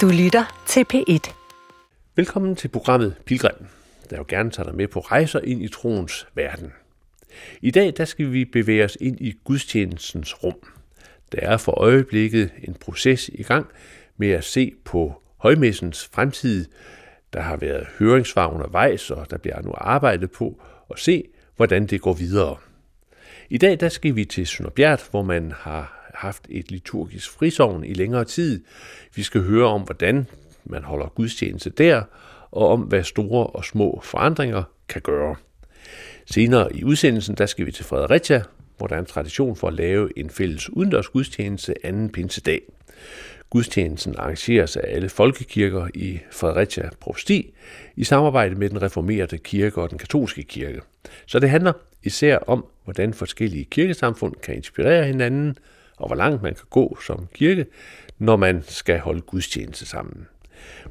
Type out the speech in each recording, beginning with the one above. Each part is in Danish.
Du lytter til P1. Velkommen til programmet Pilgrim, der jo gerne tager dig med på rejser ind i troens verden. I dag der skal vi bevæge os ind i gudstjenestens rum. Der er for øjeblikket en proces i gang med at se på højmessens fremtid. Der har været høringssvar undervejs, og der bliver nu arbejdet på at se, hvordan det går videre. I dag der skal vi til Sønderbjerg, hvor man har haft et liturgisk frisovn i længere tid. Vi skal høre om, hvordan man holder gudstjeneste der, og om, hvad store og små forandringer kan gøre. Senere i udsendelsen, der skal vi til Fredericia, hvor der er en tradition for at lave en fælles udendørs gudstjeneste anden pinsedag. Gudstjenesten arrangeres af alle folkekirker i Fredericia Provsti i samarbejde med den reformerede kirke og den katolske kirke. Så det handler især om, hvordan forskellige kirkesamfund kan inspirere hinanden, og hvor langt man kan gå som kirke, når man skal holde gudstjeneste sammen.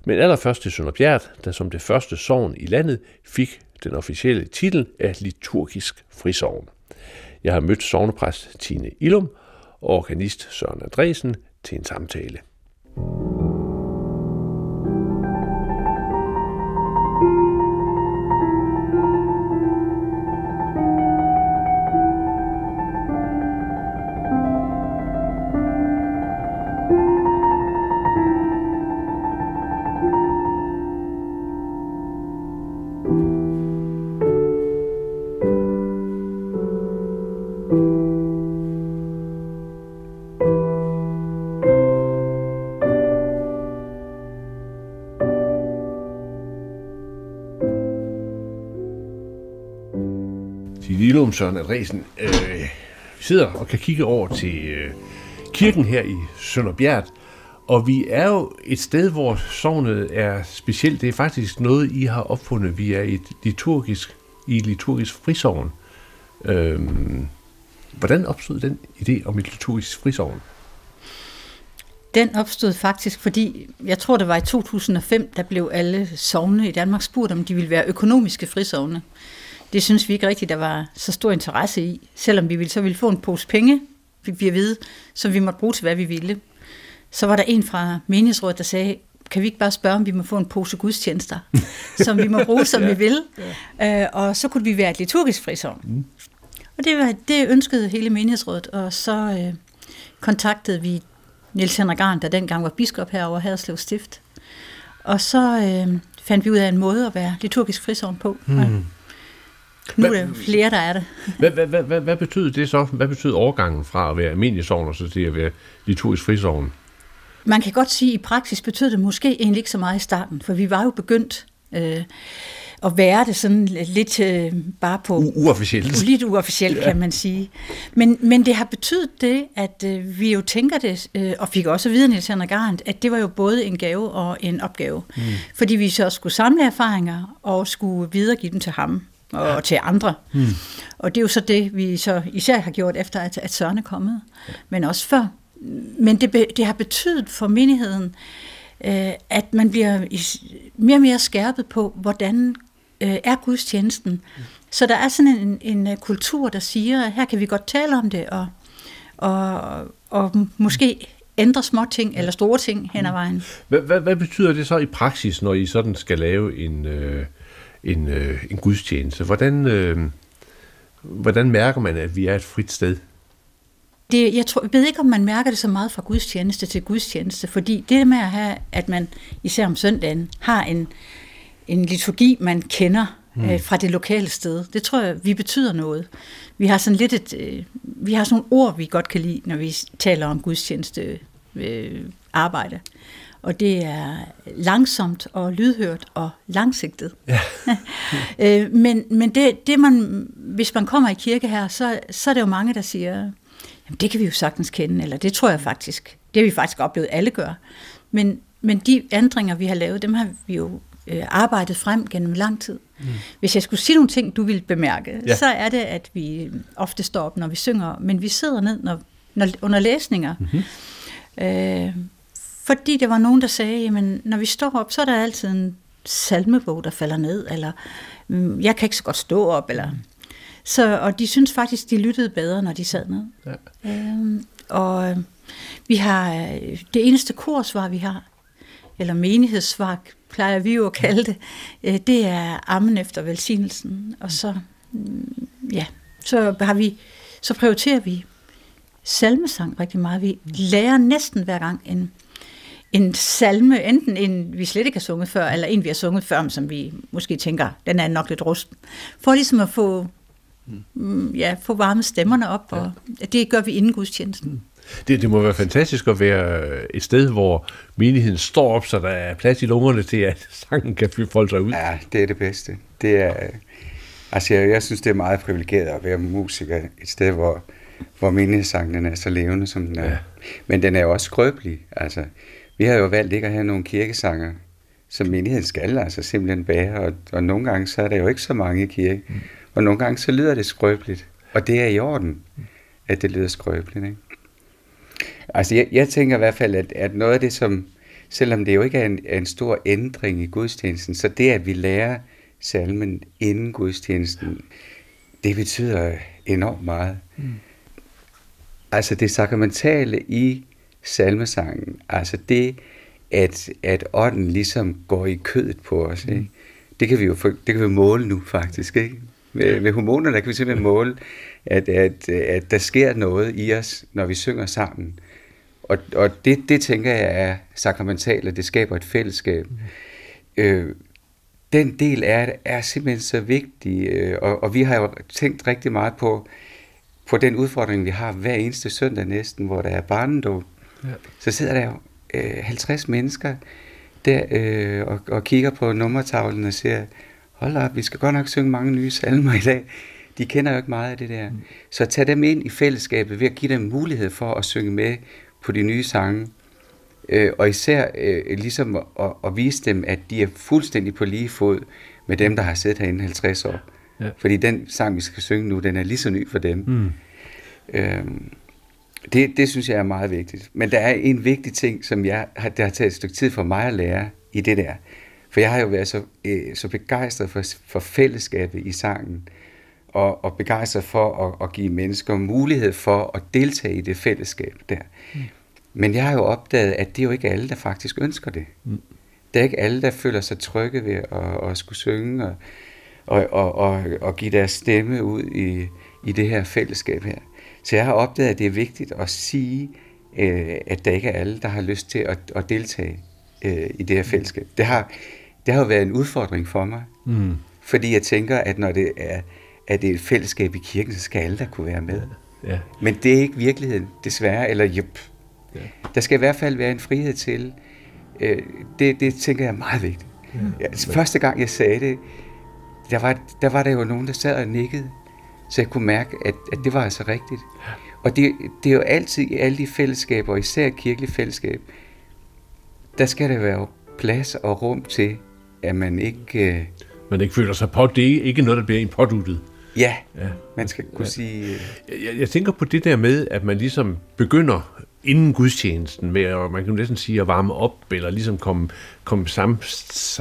Men allerførst til Sønderbjerg, der som det første sogn i landet fik den officielle titel af liturgisk frisovn. Jeg har mødt sovnepræst Tine Ilum og organist Søren Andresen til en samtale. Lillum Søren Andresen. Øh, vi sidder og kan kigge over til øh, kirken her i Sønderbjerg, og vi er jo et sted, hvor sovnet er specielt. Det er faktisk noget, I har opfundet. Vi er et liturgisk, i et liturgisk frisovn. Øh, hvordan opstod den idé om et liturgisk frisovn? Den opstod faktisk, fordi jeg tror, det var i 2005, der blev alle sovne i Danmark spurgt, om de ville være økonomiske frisovne. Det synes vi ikke rigtigt, der var så stor interesse i, selvom vi ville, så ville få en pose penge, vi at vide, som vi måtte bruge til, hvad vi ville. Så var der en fra menighedsrådet, der sagde, kan vi ikke bare spørge, om vi må få en pose gudstjenester, som vi må bruge, som ja, vi vil. Ja. Øh, og så kunne vi være et liturgisk frisovn. Mm. Og det, var, det ønskede hele menighedsrådet, og så øh, kontaktede vi Niels Henrik Arn, der dengang var biskop her over Haderslev Stift. Og så øh, fandt vi ud af en måde at være liturgisk frisovn på. Mm. Nu er der flere, der er det. Hvad, hvad, hvad, hvad, hvad betyder det så? Hvad betyder overgangen fra at være almindelig sovn og så til at være liturgisk frisovn? Man kan godt sige, at i praksis betød det måske egentlig ikke så meget i starten, for vi var jo begyndt øh, at være det sådan lidt øh, bare på... U- uofficielt. Lidt uofficielt, ja. kan man sige. Men, men det har betydet det, at øh, vi jo tænker det, øh, og fik også at vide, Niels Henrik Arendt, at det var jo både en gave og en opgave. Mm. Fordi vi så skulle samle erfaringer og skulle videregive dem til ham og ja. til andre. Hmm. Og det er jo så det, vi så især har gjort efter, at, at Søren er kommet, ja. men også før. Men det, det har betydet for menigheden, øh, at man bliver mere og mere skærpet på, hvordan øh, er gudstjenesten. Hmm. Så der er sådan en, en øh, kultur, der siger, at her kan vi godt tale om det, og, og, og måske ændre små ting eller store ting hen ad hmm. vejen. Hvad, hvad, hvad betyder det så i praksis, når I sådan skal lave en... Øh en, øh, en gudstjeneste. Hvordan, øh, hvordan mærker man, at vi er et frit sted? Det, jeg, tror, jeg ved ikke, om man mærker det så meget fra gudstjeneste til gudstjeneste, fordi det med at have, at man især om søndagen har en, en liturgi, man kender mm. øh, fra det lokale sted, det tror jeg, vi betyder noget. Vi har sådan lidt et, øh, vi har sådan nogle ord, vi godt kan lide, når vi taler om gudstjeneste øh, arbejde og det er langsomt og lydhørt og langsigtet. Ja. Øh, men men det, det man, hvis man kommer i kirke her, så, så er det jo mange, der siger, jamen det kan vi jo sagtens kende, eller det tror jeg faktisk. Det har vi faktisk oplevet, alle gør. Men, men de ændringer, vi har lavet, dem har vi jo øh, arbejdet frem gennem lang tid. Mm. Hvis jeg skulle sige nogle ting, du vil bemærke, ja. så er det, at vi ofte står op, når vi synger, men vi sidder ned når, når, under læsninger. Mm-hmm. Øh, fordi der var nogen, der sagde, jamen når vi står op, så er der altid en salmebog, der falder ned, eller mm, jeg kan ikke så godt stå op, eller... Så, og de synes faktisk, de lyttede bedre, når de sad ned. Ja. Øhm, og vi har det eneste korsvar, vi har. eller menighedssvar, plejer vi jo at kalde det, øh, det er ammen efter velsignelsen. Og så, mm, ja, så har vi, så prioriterer vi salmesang rigtig meget. Vi lærer næsten hver gang en, en salme, enten en, vi slet ikke har sunget før, eller en, vi har sunget før, som vi måske tænker, den er nok lidt rusten. For ligesom at få, mm, ja, få varme stemmerne op, og ja. det gør vi inden gudstjenesten. Mm. Det, det må være fantastisk at være et sted, hvor menigheden står op, så der er plads i lungerne til, at sangen kan folde sig ud. Ja, det er det bedste. Det er, altså jeg, jeg synes, det er meget privilegeret at være musiker et sted, hvor, hvor menighedssangen er så levende, som den er. Ja. Men den er jo også skrøbelig. Altså, vi har jo valgt ikke at have nogle kirkesanger, som menigheden skal altså simpelthen bære, og, og nogle gange så er der jo ikke så mange i kirke, mm. og nogle gange så lyder det skrøbeligt, og det er i orden, at det lyder skrøbeligt. Ikke? Altså jeg, jeg tænker i hvert fald, at, at noget af det, som, selvom det jo ikke er en, er en stor ændring i gudstjenesten, så det, at vi lærer salmen inden gudstjenesten, det betyder enormt meget. Mm. Altså det sakramentale i salmesangen, altså det, at, at ånden ligesom går i kødet på os, ikke? det kan vi jo det kan vi måle nu faktisk. Ikke? Med, med hormoner, der kan vi simpelthen måle, at, at, at der sker noget i os, når vi synger sammen. Og, og det, det tænker jeg er sakramentalt, at det skaber et fællesskab. Mm. Øh, den del er, er simpelthen så vigtig, øh, og, og vi har jo tænkt rigtig meget på, på den udfordring, vi har hver eneste søndag næsten, hvor der er barnedåb. Ja. Så sidder der jo øh, 50 mennesker der øh, og, og kigger på nummertavlen og siger, hold op, vi skal godt nok synge mange nye salmer i dag. De kender jo ikke meget af det der. Mm. Så tag dem ind i fællesskabet ved at give dem mulighed for at synge med på de nye sange. Øh, og især øh, ligesom at, at vise dem, at de er fuldstændig på lige fod med dem, der har siddet herinde 50 år. Ja. Fordi den sang, vi skal synge nu, den er lige så ny for dem. Mm. Øh, det, det synes jeg er meget vigtigt. Men der er en vigtig ting, som jeg har, det har taget et stykke tid for mig at lære i det der. For jeg har jo været så, øh, så begejstret for, for fællesskabet i sangen, og, og begejstret for at, at give mennesker mulighed for at deltage i det fællesskab der. Mm. Men jeg har jo opdaget, at det er jo ikke alle, der faktisk ønsker det. Mm. Det er ikke alle, der føler sig trygge ved at, at skulle synge og, og, og, og, og give deres stemme ud i, i det her fællesskab her. Så jeg har opdaget, at det er vigtigt at sige, øh, at der ikke er alle, der har lyst til at, at deltage øh, i det her fællesskab. Det har, det har jo været en udfordring for mig, mm. fordi jeg tænker, at når det er, at det er et fællesskab i kirken, så skal alle der kunne være med. Ja. Men det er ikke virkeligheden, desværre, eller jup. Ja. Der skal i hvert fald være en frihed til. Øh, det, det tænker jeg er meget vigtigt. Ja. Altså, første gang jeg sagde det, der var, der var der jo nogen, der sad og nikkede så jeg kunne mærke, at, at det var altså rigtigt. Og det, det er jo altid i alle de fællesskaber, især kirkelig fællesskab, der skal der være plads og rum til, at man ikke... Øh... Man ikke føler sig på, det er ikke noget, der bliver en påduttet. Ja, ja, man skal kunne ja. sige... Øh, jeg, jeg tænker på det der med, at man ligesom begynder inden gudstjenesten med, og man kan næsten sige at varme op, eller ligesom komme, komme sam,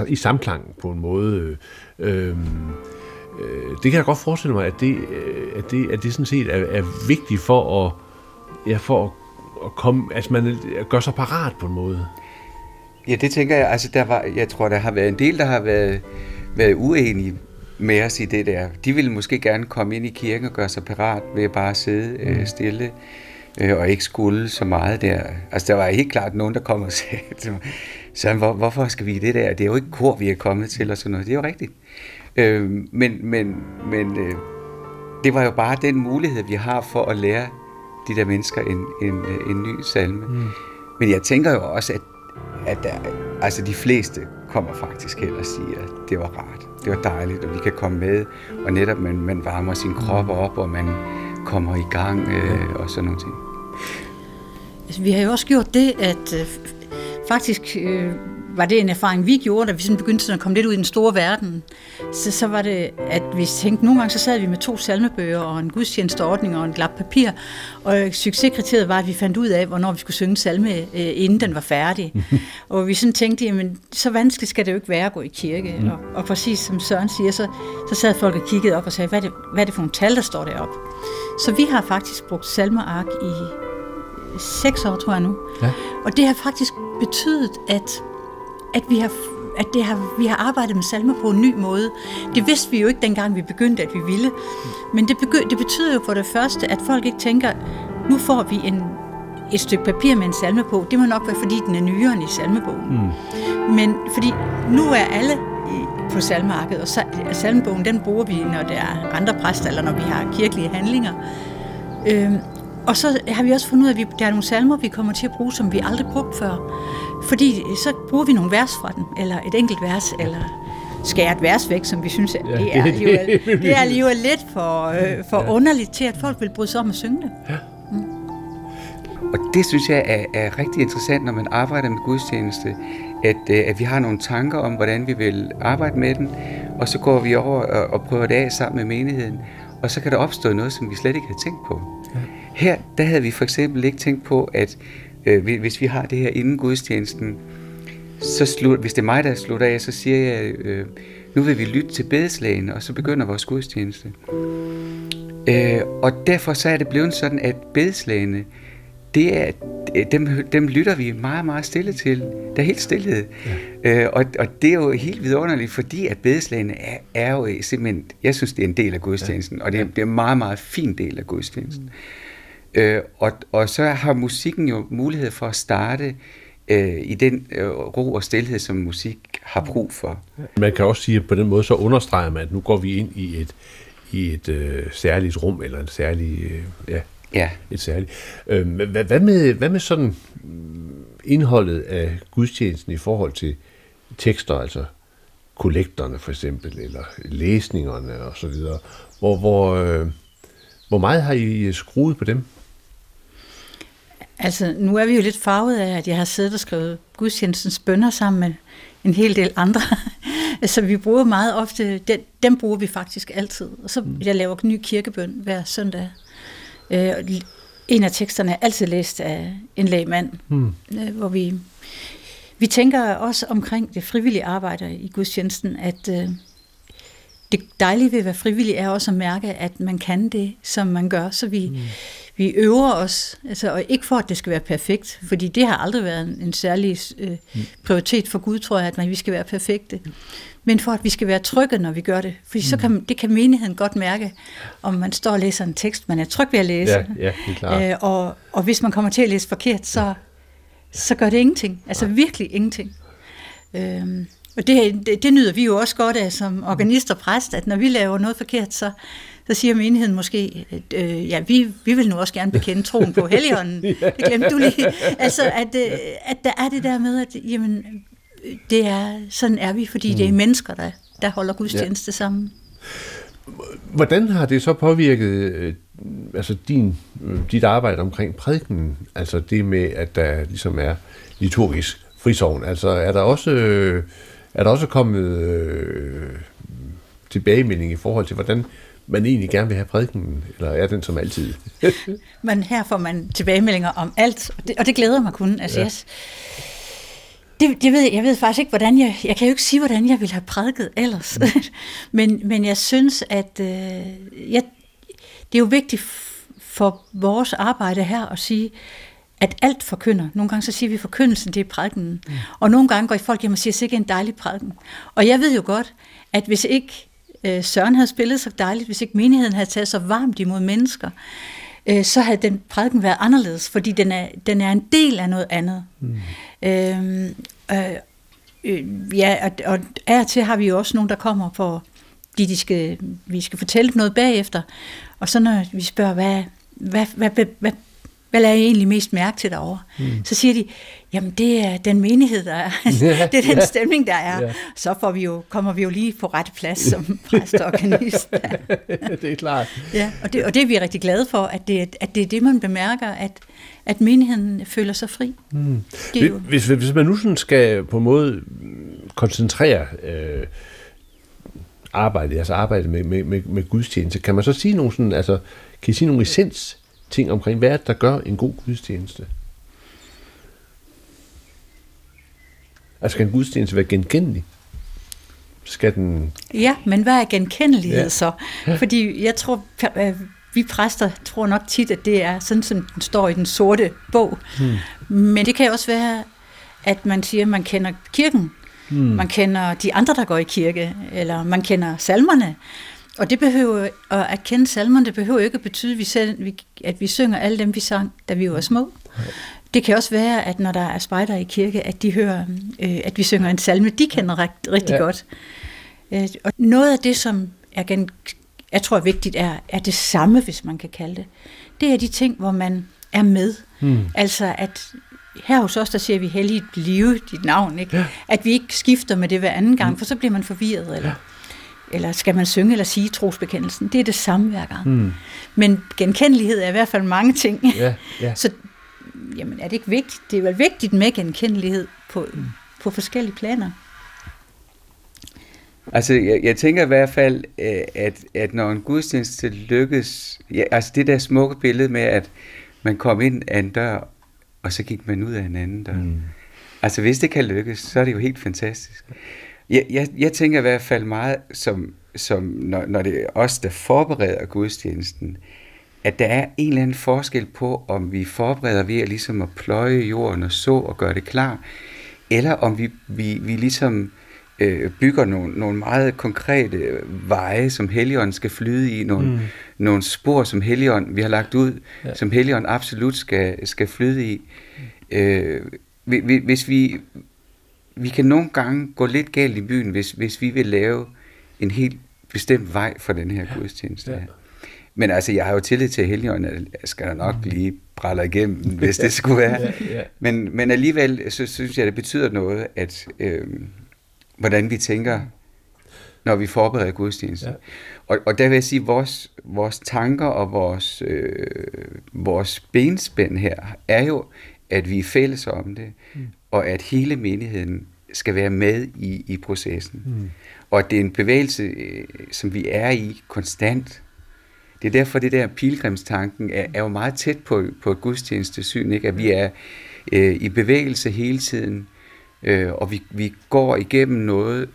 i samklang på en måde. Øh, øh, det kan jeg godt forestille mig, at det, øh, at det, at det sådan set er, er vigtigt for at, ja, for at, at komme, altså man gør sig parat på en måde. Ja, det tænker jeg. Altså, der var, jeg tror, der har været en del, der har været, været uenige med os i det der. De ville måske gerne komme ind i kirken og gøre sig parat ved at bare sidde øh, mm. stille øh, og ikke skulle så meget der. Altså, der var helt klart nogen, der kom og sagde til mig, så hvor, hvorfor skal vi i det der? Det er jo ikke kor, vi er kommet til og sådan noget. Det er jo rigtigt. Øh, men men, men øh, det var jo bare den mulighed, vi har for at lære de der mennesker en, en, en ny salme. Mm. Men jeg tænker jo også, at, at der, altså de fleste kommer faktisk hen og siger, at det var rart, det var dejligt, og vi kan komme med, og netop man, man varmer sin krop mm. op, og man kommer i gang øh, og sådan nogle ting. Altså, vi har jo også gjort det, at øh, faktisk øh, var det en erfaring, vi gjorde, da vi sådan begyndte sådan at komme lidt ud i den store verden. Så, så var det, at vi tænkte, nogle gange så sad vi med to salmebøger og en gudstjenesteordning og en glap papir. Og succeskriteriet var, at vi fandt ud af, hvornår vi skulle synge salme, øh, inden den var færdig. og vi sådan tænkte, jamen så vanskeligt skal det jo ikke være at gå i kirke. Mm. Og, og præcis som Søren siger, så, så sad folk og kiggede op og sagde, hvad er, det, hvad er det for nogle tal, der står deroppe? Så vi har faktisk brugt salmeark i seks år, tror jeg nu. Ja. Og det har faktisk betydet, at at vi har at det har, vi har arbejdet med salmer på en ny måde. Det vidste vi jo ikke dengang, vi begyndte, at vi ville. Men det, begy- det betyder jo for det første, at folk ikke tænker, nu får vi en, et stykke papir med en salme på. Det må nok være, fordi den er nyere end i salmebogen. Mm. Men fordi nu er alle på salmearket, og salmebogen, den bruger vi, når der er andre præster, eller når vi har kirkelige handlinger. Øhm, og så har vi også fundet ud af, at vi, der er nogle salmer, vi kommer til at bruge, som vi aldrig brugt før. Fordi så bruger vi nogle vers fra den, eller et enkelt vers, eller skære et vers væk, som vi synes, at det, er alligevel, det er alligevel lidt for, øh, for underligt til, at folk vil bryde sig om at synge det. Ja. Mm. Og det synes jeg er, er rigtig interessant, når man arbejder med gudstjeneste, at, øh, at vi har nogle tanker om, hvordan vi vil arbejde med den, og så går vi over og, og prøver det af sammen med menigheden, og så kan der opstå noget, som vi slet ikke havde tænkt på. Ja. Her, der havde vi for eksempel ikke tænkt på, at øh, hvis vi har det her inden gudstjenesten, så slut, hvis det er mig, der slutter af, så siger jeg, øh, nu vil vi lytte til bedeslagen, og så begynder vores gudstjeneste. Øh, og derfor så er det blevet sådan, at bedeslagene, det er, dem, dem lytter vi meget, meget stille til. Der er helt stillhed. Ja. Øh, og, og det er jo helt vidunderligt, fordi at bedeslagene er, er jo simpelthen, jeg synes, det er en del af gudstjenesten, ja. og det er, det er en meget, meget fin del af gudstjenesten. Mm. Øh, og, og så har musikken jo mulighed for at starte øh, i den øh, ro og stillhed, som musik har brug for. Man kan også sige, at på den måde så understreger man, at nu går vi ind i et, i et øh, særligt rum, eller en særlig, øh, ja, ja. et særligt. Øh, hvad, hvad, med, hvad med sådan indholdet af gudstjenesten i forhold til tekster, altså kollekterne for eksempel, eller læsningerne og så videre. Hvor, hvor, øh, hvor meget har I skruet på dem? Altså, nu er vi jo lidt farvet af, at jeg har siddet og skrevet gudstjenestens bønder sammen med en hel del andre. så vi bruger meget ofte, den, dem bruger vi faktisk altid. Og så mm. jeg laver ny kirkebøn hver søndag. Øh, en af teksterne er altid læst af en lægmand, mm. øh, hvor vi, vi tænker også omkring det frivillige arbejde i gudstjenesten, at øh, det dejlige ved at være frivillig er også at mærke, at man kan det, som man gør, så vi, mm. Vi øver os, altså, og ikke for, at det skal være perfekt, fordi det har aldrig været en, en særlig øh, mm. prioritet for Gud, tror jeg, at man, vi skal være perfekte, men for at vi skal være trygge, når vi gør det, fordi mm. så kan, det kan menigheden godt mærke, om man står og læser en tekst, man er tryg ved at læse, ja, ja, det er klart. Øh, og, og hvis man kommer til at læse forkert, så, så gør det ingenting, altså virkelig ingenting. Øh, og det, det, det nyder vi jo også godt af som organist og præst, at når vi laver noget forkert, så, så siger menigheden måske, at øh, ja, vi, vi vil nu også gerne bekende troen på Helligånden. Det glemte du lige. Altså, at, øh, at der er det der med, at jamen, det er, sådan er vi, fordi mm. det er mm. mennesker, der, der holder gudstjeneste ja. sammen. Hvordan har det så påvirket øh, altså din, dit arbejde omkring prædikenen? Altså det med, at der ligesom er liturgisk frisovn. Altså er der også... Øh, er der også kommet øh, tilbagemelding i forhold til, hvordan man egentlig gerne vil have prædiken, eller er den som altid? Men her får man tilbagemeldinger om alt, og det, og det glæder mig kun. Altså, ja. yes. det, det ved, jeg ved faktisk ikke, hvordan jeg... Jeg kan jo ikke sige, hvordan jeg ville have prædiket ellers. Mm. men, men jeg synes, at øh, jeg, det er jo vigtigt for vores arbejde her at sige, at alt forkynder. Nogle gange så siger vi, at forkyndelsen det er prædiken. Mm. Og nogle gange går folk hjem og siger, sikkert en dejlig prædiken. Og jeg ved jo godt, at hvis ikke øh, Søren havde spillet så dejligt, hvis ikke menigheden havde taget så varmt imod mennesker, øh, så havde den prædiken været anderledes, fordi den er, den er en del af noget andet. Mm. Øh, øh, øh, ja, og, og af og til har vi jo også nogen, der kommer for, de, de skal, vi skal fortælle noget bagefter. Og så når vi spørger, hvad, hvad, hvad, hvad, hvad hvad lader jeg egentlig mest mærke til derovre? Mm. Så siger de, jamen det er den menighed, der er. Ja, det er den ja. stemning, der er. Ja. Så får vi jo, kommer vi jo lige på rette plads som præst og organist. det er klart. Ja, og det, og det er vi rigtig glade for, at det, at det er det, man bemærker, at, at menigheden føler sig fri. Mm. Det er jo... hvis, hvis man nu sådan skal på en måde koncentrere øh, arbejdet, altså arbejdet med, med, med, med gudstjeneste, kan man så sige nogle sådan, altså, kan I sige nogle essens ting omkring, hvad er det, der gør en god gudstjeneste? Altså, skal en gudstjeneste være genkendelig? Skal den... Ja, men hvad er genkendelighed ja. så? Fordi jeg tror, øh, vi præster tror nok tit, at det er sådan, som den står i den sorte bog. Hmm. Men det kan også være, at man siger, at man kender kirken, mm. man kender de andre, der går i kirke, eller man kender salmerne. Og det behøver, at kende salmerne, det behøver ikke at betyde, at vi, selv, at vi synger alle dem, vi sang, da vi var små. Det kan også være, at når der er spejder i kirke, at de hører, øh, at vi synger en salme, de kender rigtig, rigtig ja. godt. Øh, og noget af det, som jeg, gen, jeg tror er vigtigt, er, er det samme, hvis man kan kalde det. Det er de ting, hvor man er med. Mm. Altså at her hos os, der siger vi helligt blive dit navn, ikke? Ja. At vi ikke skifter med det hver anden gang, mm. for så bliver man forvirret, eller, ja. eller skal man synge eller sige trosbekendelsen. Det er det samme hver gang. Mm. Men genkendelighed er i hvert fald mange ting. Ja. Ja. så jamen, er det ikke vigtigt? Det er vel vigtigt med genkendelighed på, mm. på forskellige planer. Altså, jeg, jeg tænker i hvert fald, øh, at, at når en gudstjeneste lykkes, ja, altså det der smukke billede med, at man kom ind af en dør, og så gik man ud af en anden dør. Mm. Altså, hvis det kan lykkes, så er det jo helt fantastisk. Jeg, jeg, jeg tænker i hvert fald meget, som, som når, når det er os, der forbereder gudstjenesten, at der er en eller anden forskel på, om vi forbereder ved at ligesom at pløje jorden og så og gøre det klar, eller om vi, vi, vi ligesom øh, bygger nogle, nogle meget konkrete veje, som Helion skal flyde i, nogle, mm. nogle spor, som Helion, vi har lagt ud, ja. som Helion absolut skal, skal flyde i. Øh, hvis vi, vi kan nogle gange gå lidt galt i byen, hvis, hvis vi vil lave en helt bestemt vej for den her gudstjeneste. Ja. Men altså, jeg har jo tillid til Helion, at jeg skal der nok mm. lige brælle igennem, hvis det skulle være. ja, ja. Men, men alligevel, så synes jeg, det betyder noget, at øh, hvordan vi tænker, når vi forbereder gudstjenesten. Ja. Og, og der vil jeg sige, at vores, vores tanker og vores, øh, vores benspænd her er jo, at vi er fælles om det, mm. og at hele menigheden skal være med i, i processen. Mm. Og at det er en bevægelse, øh, som vi er i konstant. Det er derfor, det der pilgrimstanken er, er jo meget tæt på, på et gudstjenestesyn, ikke? at vi er øh, i bevægelse hele tiden, øh, og vi, vi går igennem noget.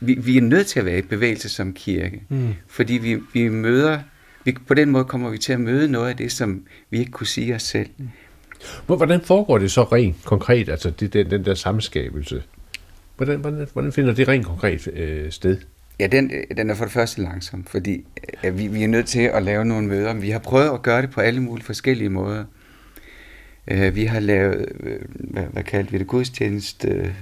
Vi, vi er nødt til at være i bevægelse som kirke, mm. fordi vi, vi møder, vi, på den måde kommer vi til at møde noget af det, som vi ikke kunne sige os selv. Mm. Hvordan foregår det så rent konkret, altså det, den, den der samskabelse? Hvordan, hvordan, hvordan finder det rent konkret øh, sted? Ja, den, den er for det første langsom, fordi øh, vi, vi er nødt til at lave nogle møder. Vi har prøvet at gøre det på alle mulige forskellige måder. Øh, vi har lavet, øh, hvad, hvad kaldte vi det, gudstjeneste, øh,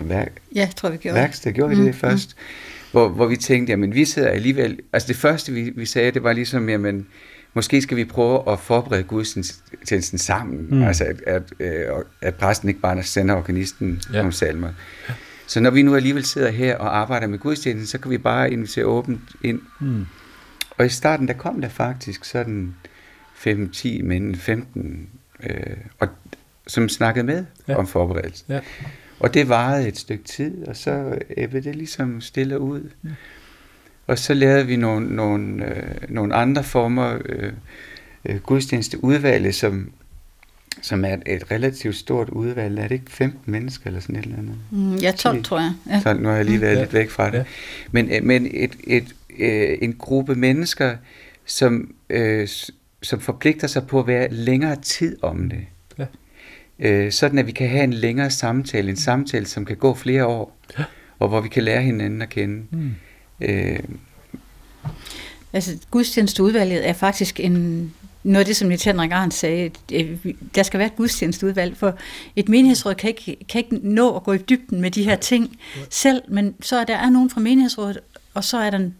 værk, ja, tror vi gjorde. værksted, gjorde vi det mm, først? Mm. Hvor, hvor vi tænkte, jamen vi sidder alligevel, altså det første vi, vi sagde, det var ligesom, jamen måske skal vi prøve at forberede gudstjenesten sammen, mm. altså at, at, øh, at præsten ikke bare sender organisten ja. nogle salmer. Ja. Så når vi nu alligevel sidder her og arbejder med gudstjenesten, så kan vi bare invitere åbent ind. Mm. Og i starten, der kom der faktisk sådan 5-10 mænd, 15 øh, og, som snakkede med ja. om forberedelse. Ja. Og det varede et stykke tid, og så æbbede det ligesom stille ud. Ja. Og så lavede vi nogle, nogle, øh, nogle andre former, øh, øh, gudstjenesteudvalg, som, som er et, et relativt stort udvalg. Er det ikke 15 mennesker eller sådan et eller andet? Mm, ja, 12 tror jeg. Ja. 12, nu har jeg lige været mm. lidt væk fra det. Ja. Men, øh, men et, et, øh, en gruppe mennesker, som, øh, som forpligter sig på at være længere tid om det. Ja. Øh, sådan at vi kan have en længere samtale, en samtale, som kan gå flere år, ja. og hvor vi kan lære hinanden at kende. Mm. Øh, altså, gudstjenesteudvalget er faktisk en, noget af det, som Niels Henrik Arndt sagde, der skal være et gudstjenesteudvalg, for et menighedsråd kan ikke, kan ikke nå at gå i dybden med de her ting selv, men så er der er nogen fra menighedsrådet, og så er der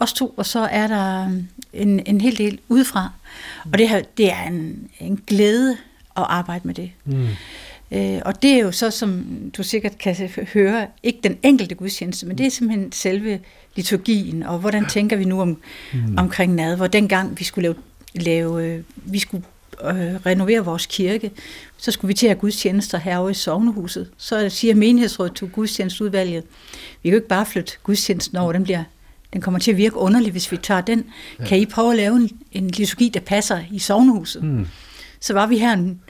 os to, og så er der en, en hel del udefra. Og det, her, det er en, en glæde at arbejde med det. Mm. Øh, og det er jo så, som du sikkert kan høre, ikke den enkelte gudstjeneste, men det er simpelthen selve liturgien, og hvordan tænker vi nu om, mm. omkring nadver. Dengang vi skulle lave, lave øh, vi skulle øh, renovere vores kirke, så skulle vi til at have gudstjenester herovre i sovnehuset. Så siger menighedsrådet til gudstjenestudvalget, vi kan jo ikke bare flytte gudstjenesten over, den bliver den kommer til at virke underligt, hvis vi tager den. Ja. Kan I prøve at lave en, en liturgi, der passer i sovnehuset? Mm. Så var vi her en,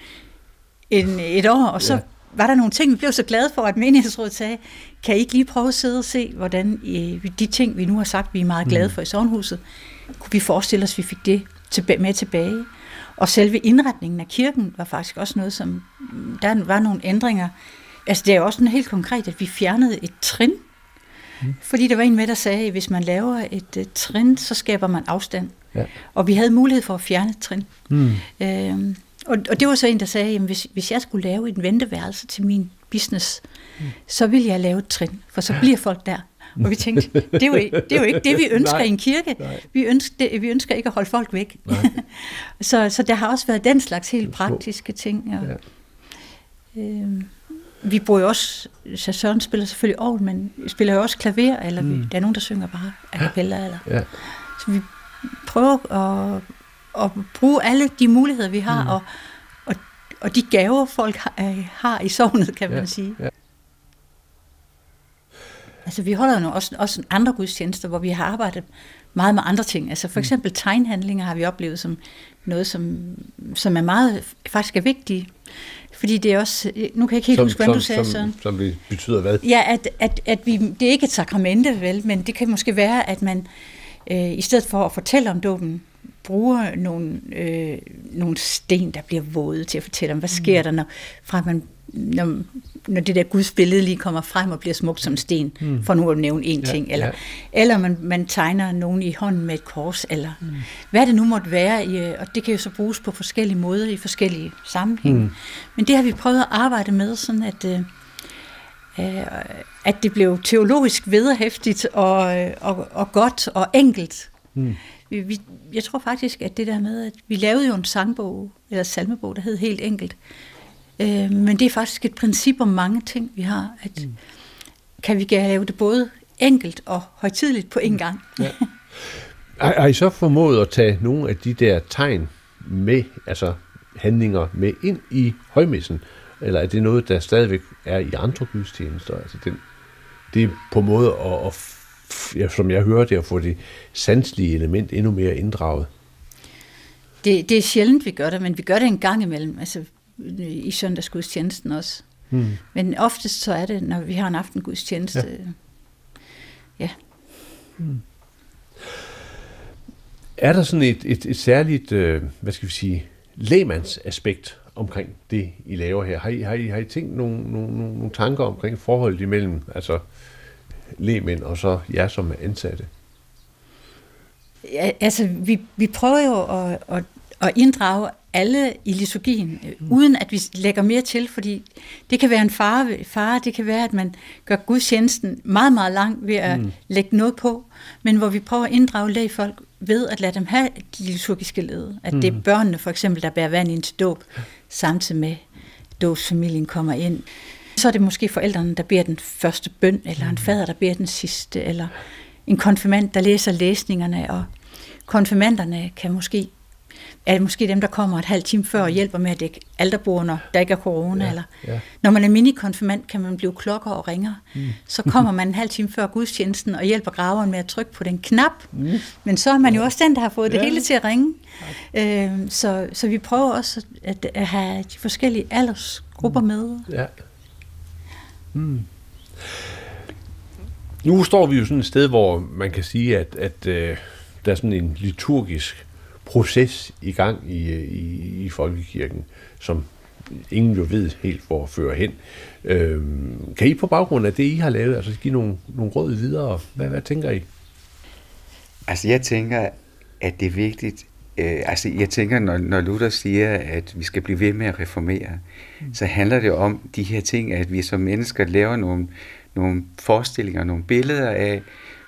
en, et år, og så ja. var der nogle ting, vi blev så glade for, at menighedsrådet sagde, kan I ikke lige prøve at sidde og se, hvordan I, de ting, vi nu har sagt, vi er meget glade mm. for i sovnhuset, kunne vi forestille os, at vi fik det med tilbage? Og selve indretningen af kirken var faktisk også noget, som der var nogle ændringer Altså det er jo også sådan helt konkret, at vi fjernede et trin, mm. fordi der var en med, der sagde, at hvis man laver et uh, trin, så skaber man afstand. Ja. Og vi havde mulighed for at fjerne et trin. Mm. Øhm, og, og det var så en, der sagde, at hvis, hvis jeg skulle lave et venteværelse til min business, mm. så ville jeg lave et trin, for så bliver folk der. Og vi tænkte, det er jo ikke det, er jo ikke det vi ønsker nej, i en kirke. Vi ønsker, det, vi ønsker ikke at holde folk væk. så, så der har også været den slags helt praktiske ting. Og, ja. øh, vi bruger jo også, så Søren spiller selvfølgelig over, men spiller jo også klaver, eller mm. vi, der er nogen, der synger bare a cappella. Eller. Ja. Så vi prøver at, at bruge alle de muligheder, vi har, mm. og, og, og de gaver, folk har, har i sovnet, kan man ja. sige. Ja. Altså vi holder jo også, også andre gudstjenester, hvor vi har arbejdet meget med andre ting. Altså for mm. eksempel tegnhandlinger har vi oplevet som noget, som, som er meget, faktisk er vigtige. Fordi det er også, nu kan jeg ikke helt som, huske, hvordan du sagde som, sådan. Som det betyder hvad? Ja, at, at, at vi, det er ikke et sakramente, vel, men det kan måske være, at man øh, i stedet for at fortælle om dåben, bruger nogle, øh, nogle sten, der bliver våde til at fortælle om, hvad sker mm. der, når, fra man når, når det der Guds billede lige kommer frem og bliver smukt som sten, mm. for nu at nævne én ting, ja, eller, ja. eller man, man tegner nogen i hånden med et kors, eller mm. hvad det nu måtte være, i, og det kan jo så bruges på forskellige måder i forskellige sammenhænge. Mm. Men det har vi prøvet at arbejde med, sådan at, øh, øh at det blev teologisk vederhæftigt og, og, og godt og enkelt. Mm. Vi, vi, jeg tror faktisk, at det der med, at vi lavede jo en sangbog, eller salmebog, der hed helt enkelt, Øh, men det er faktisk et princip om mange ting, vi har. At mm. Kan vi lave det både enkelt og højtidligt på en mm. gang? Ja. Har, I så formået at tage nogle af de der tegn med, altså handlinger med ind i højmessen? Eller er det noget, der stadigvæk er i andre gudstjenester? Altså den, det er på måde at, at ja, som jeg hører det, at få det sanselige element endnu mere inddraget? Det, det er sjældent, vi gør det, men vi gør det en gang imellem. Altså, i søndagsgudstjenesten også. Mm. Men oftest så er det, når vi har en aftengudstjeneste. Ja. ja. Mm. Er der sådan et, et, et særligt, øh, hvad skal vi sige, lægmandsaspekt omkring det, I laver her? Har I, har I, har I tænkt nogle, nogle, nogle, nogle tanker omkring forholdet imellem altså lægmænd og så jer som ansatte? Ja, altså, vi, vi prøver jo at, at, at inddrage alle i liturgien, mm. uden at vi lægger mere til, fordi det kan være en fare, fare, det kan være, at man gør gudstjenesten meget, meget lang ved at mm. lægge noget på, men hvor vi prøver at inddrage lægfolk ved at lade dem have de liturgiske led. At mm. det er mm. børnene for eksempel, der bærer vand ind til dåb, samtidig med dåbsfamilien kommer ind. Så er det måske forældrene, der beder den første bøn, eller en mm. fader, der beder den sidste, eller en konfirmand, der læser læsningerne, og konfirmanderne kan måske er det måske dem, der kommer et halvt time før og hjælper med at dække alterbord, når der ikke er corona. Ja, eller, ja. Når man er minikonfirmand, kan man blive klokker og ringer. Mm. Så kommer man en halv time før gudstjenesten og hjælper graveren med at trykke på den knap. Mm. Men så er man jo også den, der har fået ja. det hele til at ringe. Øh, så, så vi prøver også at, at have de forskellige aldersgrupper mm. med. Ja. Mm. Nu står vi jo sådan et sted, hvor man kan sige, at, at øh, der er sådan en liturgisk proces i gang i, i, i folkekirken, som ingen jo ved helt, hvor fører hen. Øhm, kan I på baggrund af det, I har lavet, altså give nogle, nogle råd videre? Hvad, hvad tænker I? Altså jeg tænker, at det er vigtigt, øh, altså jeg tænker, når, når Luther siger, at vi skal blive ved med at reformere, mm. så handler det om de her ting, at vi som mennesker laver nogle, nogle forestillinger, nogle billeder af,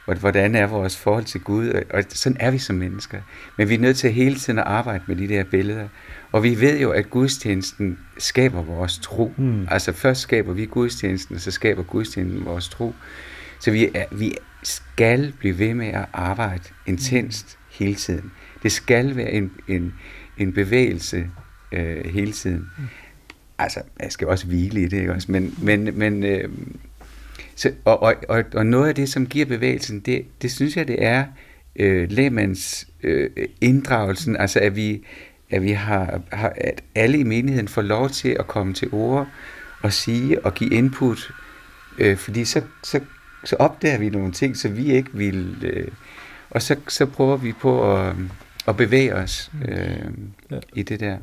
hvordan er vores forhold til Gud, og sådan er vi som mennesker. Men vi er nødt til hele tiden at arbejde med de der billeder. Og vi ved jo, at gudstjenesten skaber vores tro. Mm. Altså først skaber vi gudstjenesten, og så skaber gudstjenesten vores tro. Så vi, er, vi skal blive ved med at arbejde intenst mm. hele tiden. Det skal være en, en, en bevægelse øh, hele tiden. Mm. Altså, jeg skal også hvile i det, ikke også? Men, men, men øh, så, og, og, og, og noget af det, som giver bevægelsen, det, det synes jeg, det er øh, lægmands øh, inddragelsen, altså at vi, at vi har, har, at alle i menigheden får lov til at komme til ord og sige og give input, øh, fordi så, så, så opdager vi nogle ting, så vi ikke vil, øh, og så, så prøver vi på at, at bevæge os øh, ja. i det der.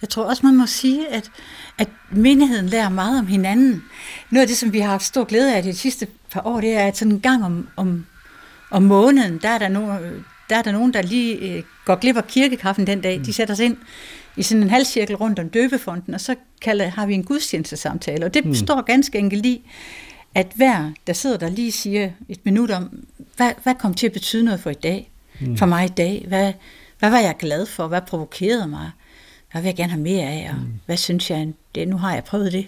Jeg tror også, man må sige, at, at menigheden lærer meget om hinanden. Noget af det, som vi har haft stor glæde af de sidste par år, det er, at sådan en gang om, om, om måneden, der er der, no, der er der nogen, der lige øh, går glip af kirkekaffen den dag. De sætter sig ind i sådan en halvcirkel rundt om døbefonden, og så kalder, har vi en gudstjenestesamtale. Og det mm. står ganske enkelt i, at hver, der sidder der lige siger et minut om, hvad, hvad kom til at betyde noget for i dag? Mm. For mig i dag? Hvad, hvad var jeg glad for? Hvad provokerede mig? Hvad vil jeg gerne have mere af? Og mm. hvad synes jeg, det, nu har jeg prøvet det.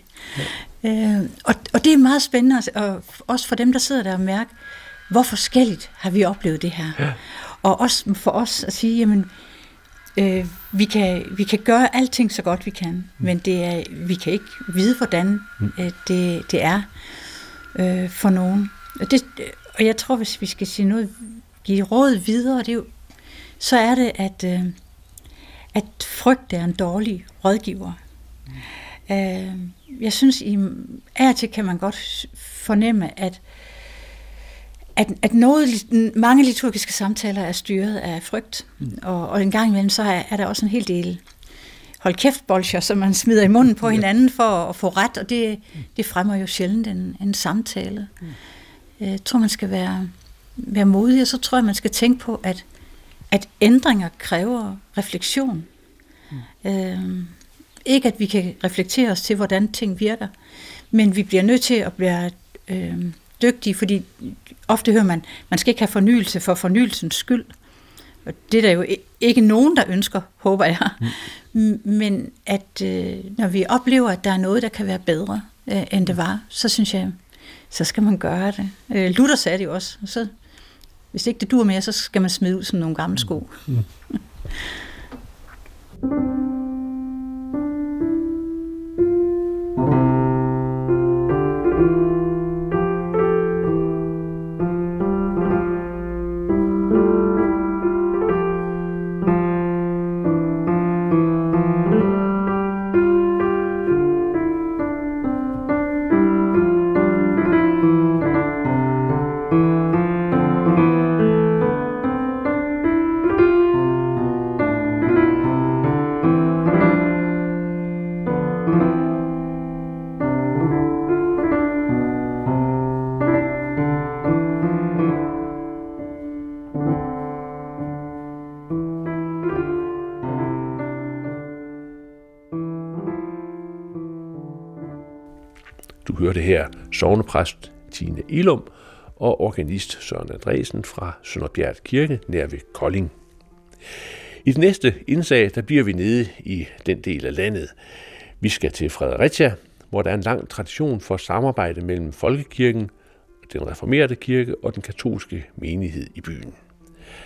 Ja. Øh, og, og det er meget spændende, og også for dem, der sidder der og mærker, hvor forskelligt har vi oplevet det her. Ja. Og også for os at sige, jamen, øh, vi, kan, vi kan gøre alting så godt vi kan, mm. men det er, vi kan ikke vide, hvordan mm. øh, det, det er øh, for nogen. Og, det, og jeg tror, hvis vi skal sige noget, give råd videre, det er jo, så er det, at, øh, at frygt er en dårlig rådgiver. Mm. Øh, jeg synes, i af og til kan man godt fornemme, at at, at noget, mange liturgiske samtaler er styret af frygt, mm. og, og en gang imellem så er, er der også en hel del hold kæft bolcher, som man smider i munden på hinanden for at få ret, og det, det fremmer jo sjældent en, en samtale. Mm. Jeg tror, man skal være, være modig, og så tror jeg, man skal tænke på, at, at ændringer kræver refleksion. Mm. Øh, ikke at vi kan reflektere os til, hvordan ting virker, men vi bliver nødt til at blive øh, dygtige, fordi ofte hører man, man skal ikke have fornyelse for fornyelsens skyld. Og det er der jo ikke nogen, der ønsker, håber jeg. Mm. Men at øh, når vi oplever, at der er noget, der kan være bedre, øh, end det var, så synes jeg, så skal man gøre det. Øh, Luther sagde det jo også. Så, hvis ikke det dur mere, så skal man smide ud som nogle gamle sko. Mm. præst Tine Ilum og organist Søren Andresen fra Sønderbjerg Kirke nær ved Kolding. I det næste indsag, der bliver vi nede i den del af landet. Vi skal til Fredericia, hvor der er en lang tradition for samarbejde mellem Folkekirken, den reformerede kirke og den katolske menighed i byen.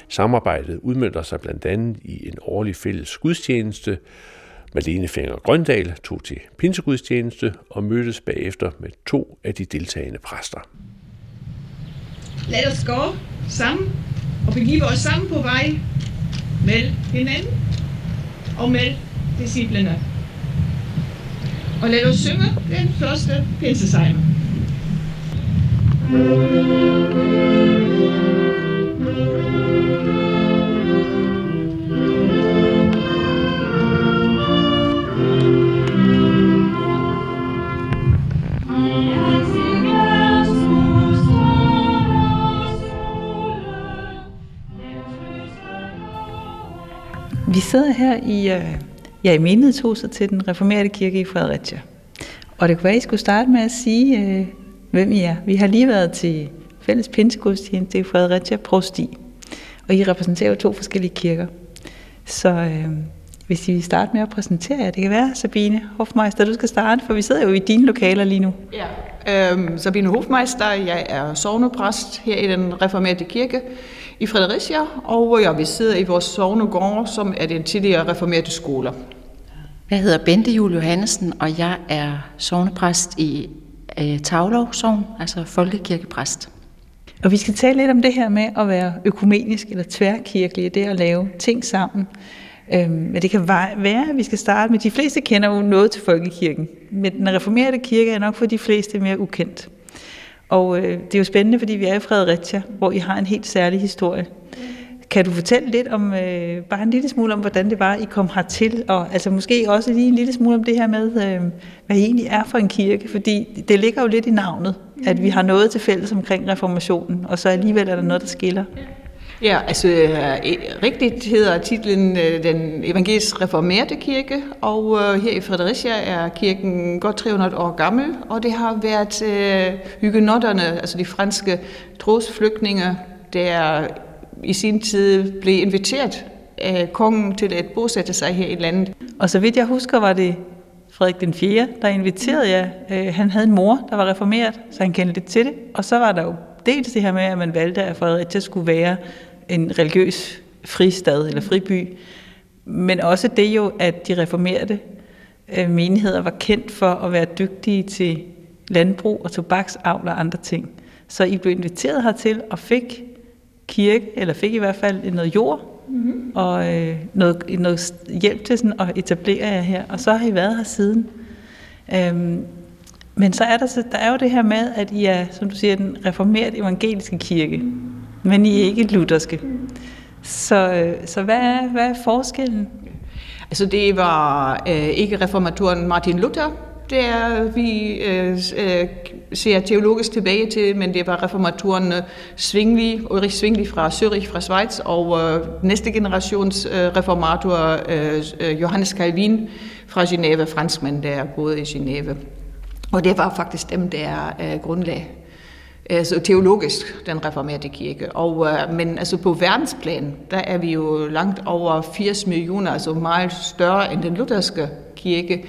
Samarbejdet udmønter sig blandt andet i en årlig fælles gudstjeneste, Malene Finger Grøndal tog til pinsegudstjeneste og mødtes bagefter med to af de deltagende præster. Lad os gå sammen og begive os sammen på vej med hinanden og med disciplene. Og lad os synge den første pinsesejr. Vi sidder her i, øh, ja, i menighedshuset til den reformerede kirke i Fredericia. Og det kunne være, at I skulle starte med at sige, øh, hvem I er. Vi har lige været til fælles pinsegudstjeneste i Fredericia Prosti. Og I repræsenterer jo to forskellige kirker. Så øh, hvis I vil starte med at præsentere jer, det kan være, Sabine Hofmeister, du skal starte, for vi sidder jo i dine lokaler lige nu. Ja, øhm, Sabine Hofmeister, jeg er sovnepræst her i den reformerede kirke i Fredericia, og jeg vi sidder i vores sovnegård, som er den tidligere reformerede skole. Jeg hedder Bente Jule Johansen, og jeg er sovnepræst i øh, Tavlov Sogn, altså folkekirkepræst. Og vi skal tale lidt om det her med at være økumenisk eller tværkirkelig, det at lave ting sammen. Øhm, men det kan være, at vi skal starte med, de fleste kender jo noget til folkekirken, men den reformerede kirke er nok for de fleste mere ukendt. Og øh, det er jo spændende, fordi vi er i Fredericia, hvor I har en helt særlig historie. kan du fortælle lidt om, øh, bare en lille smule om, hvordan det var, I kom hertil, og altså måske også lige en lille smule om det her med, øh, hvad I egentlig er for en kirke, fordi det ligger jo lidt i navnet, at vi har noget til fælles omkring reformationen, og så alligevel er der noget, der skiller. Ja, Ja, altså øh, rigtigt hedder titlen øh, Den Evangelisk Reformerte Kirke, og øh, her i Fredericia er kirken godt 300 år gammel, og det har været øh, hygenotterne, altså de franske trosflygtninge, der i sin tid blev inviteret af kongen til at bosætte sig her i landet. Og så vidt jeg husker, var det Frederik den 4., der inviterede jer. Han havde en mor, der var reformeret, så han kendte lidt til det. Og så var der jo dels det her med, at man valgte, at Fredericia skulle være en religiøs fristad eller friby, men også det jo, at de reformerede øh, menigheder var kendt for at være dygtige til landbrug og tobaksavl og andre ting. Så I blev inviteret hertil og fik kirke, eller fik i hvert fald noget jord, mm-hmm. og øh, noget, noget hjælp til sådan at etablere jer her. Og så har I været her siden. Øhm, men så er der, så, der er jo det her med, at I er, som du siger, den reformerede evangeliske kirke, men I er ikke lutherske. Så, øh, så hvad, er, hvad er forskellen? Altså det var øh, ikke reformatoren Martin Luther, der vi øh, øh, ser teologisk tilbage til, men det var reformatoren øh, Svingli, Ulrich Svingli fra Zürich, fra Schweiz, og øh, næste generations øh, reformator øh, øh, Johannes Calvin fra Genève, franskmand, der boede i Genève. Og det var faktisk dem, der øh, grundlag altså teologisk, den reformerte kirke. Og, øh, men altså på verdensplan, der er vi jo langt over 80 millioner, altså meget større end den lutherske kirke.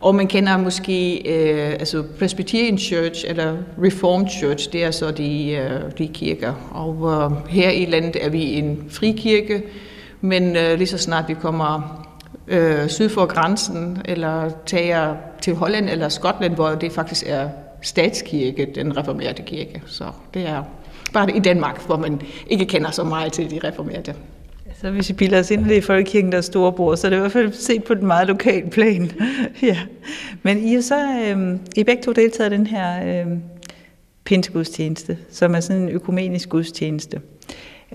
Og man kender måske øh, altså Presbyterian Church eller Reformed Church, det er så de, øh, de kirker. Og øh, her i landet er vi en frikirke, men øh, lige så snart vi kommer øh, syd for grænsen, eller tager til Holland eller Skotland, hvor det faktisk er statskirke, den reformerte kirke. Så det er bare i Danmark, hvor man ikke kender så meget til de reformerte. Så hvis vi bilder os ind, i folkekirken, der er storebror, så er det i hvert fald set på den meget lokal plan. ja. Men I har så, øh, I begge to deltaget i den her øh, pinsegudstjeneste, som er sådan en økumenisk gudstjeneste.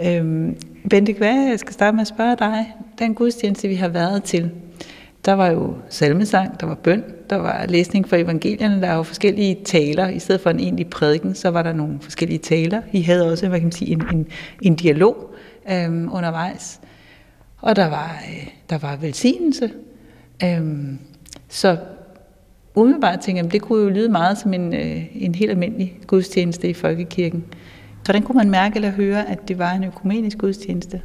Øh, Bente, hvad jeg skal starte med at spørge dig. Den gudstjeneste, vi har været til, der var jo salmesang, der var bøn, der var læsning for evangelierne, der er jo forskellige taler. I stedet for en egentlig prædiken, så var der nogle forskellige taler. I havde også hvad kan man sige, en, en, en dialog øhm, undervejs. Og der var, øh, der var velsignelse. Øhm, så umiddelbart tænker jeg, det kunne jo lyde meget som en, øh, en helt almindelig gudstjeneste i folkekirken. Hvordan kunne man mærke eller høre, at det var en økumenisk gudstjeneste?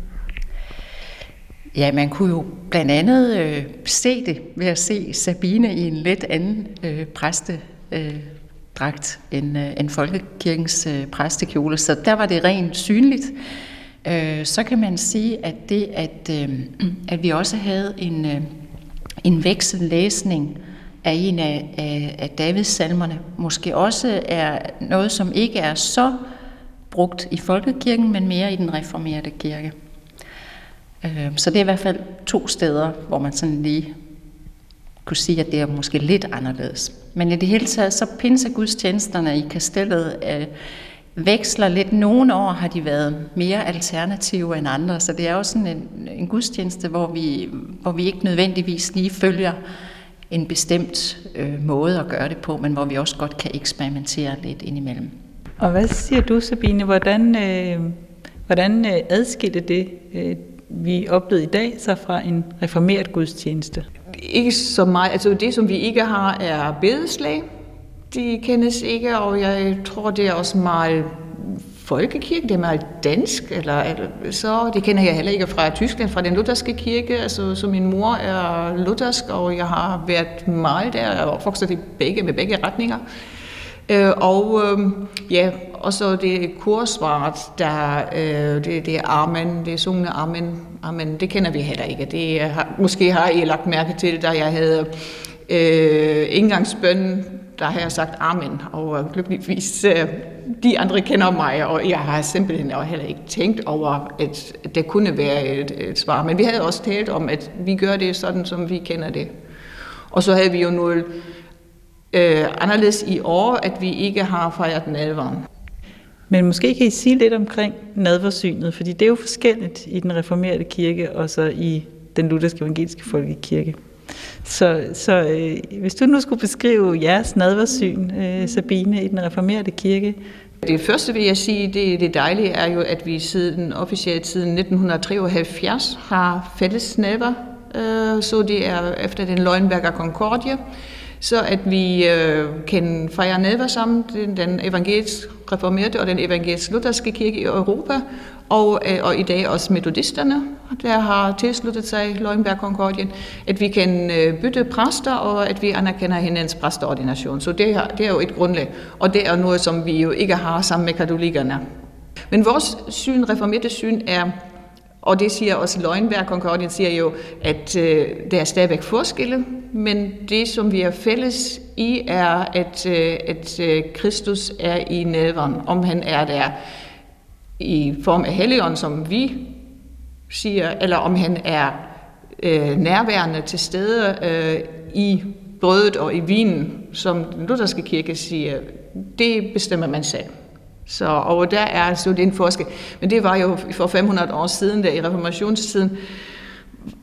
Ja, man kunne jo blandt andet øh, se det ved at se Sabine i en lidt anden øh, præstedragt øh, end, øh, end folkekirkens øh, præstekjole, så der var det rent synligt. Øh, så kan man sige, at det, at, øh, at vi også havde en, øh, en veksellæsning af en af, af, af Davids salmerne, måske også er noget, som ikke er så brugt i folkekirken, men mere i den reformerede kirke. Øh, så det er i hvert fald to steder, hvor man sådan lige kunne sige, at det er måske lidt anderledes. Men i det hele taget, så pinsegudstjenesterne i kastellet øh, veksler lidt. Nogle år har de været mere alternative end andre, så det er også sådan en, en gudstjeneste, hvor vi, hvor vi ikke nødvendigvis lige følger en bestemt øh, måde at gøre det på, men hvor vi også godt kan eksperimentere lidt indimellem. Og hvad siger du, Sabine? Hvordan, øh, hvordan øh, adskilte det, øh, vi oplevede i dag, så fra en reformeret gudstjeneste? Ikke så meget. Altså det, som vi ikke har, er bedeslag. De kendes ikke, og jeg tror, det er også meget folkekirke, det er meget dansk, eller, eller så, det kender jeg heller ikke fra Tyskland, fra den lutherske kirke, altså så min mor er luthersk, og jeg har været meget der, og opvokset i begge, med begge retninger. Øh, og øh, ja, og så det kursvaret, der, øh, det, det er Amen, det er sunget Amen, Amen, det kender vi heller ikke. Det har, måske har I lagt mærke til, da jeg havde øh, indgangsbønnen, der har jeg sagt Amen, og øh, lykkeligvis øh, de andre kender mig, og jeg har simpelthen også heller ikke tænkt over, at det kunne være et, et svar. Men vi havde også talt om, at vi gør det sådan, som vi kender det. Og så havde vi jo noget øh, anderledes i år, at vi ikke har fejret nadveren. Men måske kan I sige lidt omkring nadversynet, fordi det er jo forskelligt i den reformerede kirke og så i den lutherske evangeliske folkekirke. Så, så øh, hvis du nu skulle beskrive jeres nadversyn, øh, Sabine, i den reformerede kirke. Det første vil jeg sige, det, det dejlige er jo, at vi siden officielt siden 1973 har fælles nadver, øh, så det er efter den Løgnberger Concordia, så at vi øh, kan fejre nadver sammen, den, den evangelisk reformerte og den evangelisk lutherske kirke i Europa, og, øh, og i dag også metodisterne, der har tilsluttet sig Løgnberg Concordien, at vi kan øh, bytte præster, og at vi anerkender hinandens præsteordination. Så det, her, det er jo et grundlag, og det er noget, som vi jo ikke har sammen med katolikkerne. Men vores syn, reformerte syn, er og det siger også Løgnberg Concordien siger jo, at øh, der er stadigvæk forskelle, men det, som vi er fælles i, er, at, øh, at øh, Kristus er i nadveren, om han er der i form af helligånd, som vi siger, eller om han er øh, nærværende til stede øh, i brødet og i vinen, som den lutherske kirke siger, det bestemmer man selv. Så, og der er altså en forskel. Men det var jo for 500 år siden, der i reformationstiden,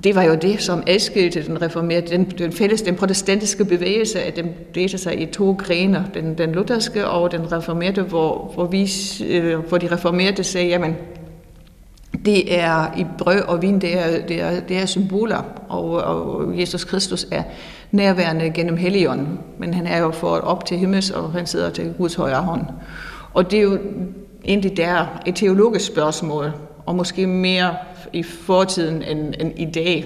det var jo det, som adskilte den reformerede, den, den fælles, den protestantiske bevægelse, at den delte sig i to grene, den, den lutherske og den reformerede, hvor, hvor, vi, øh, hvor de reformerede sagde, jamen, det er i brød og vin, det er, det er, det er symboler, og, og Jesus Kristus er nærværende gennem Helligånden, men han er jo for op til himmels, og han sidder til Guds højre hånd. Og det er jo egentlig der et teologisk spørgsmål, og måske mere i fortiden end, end i dag,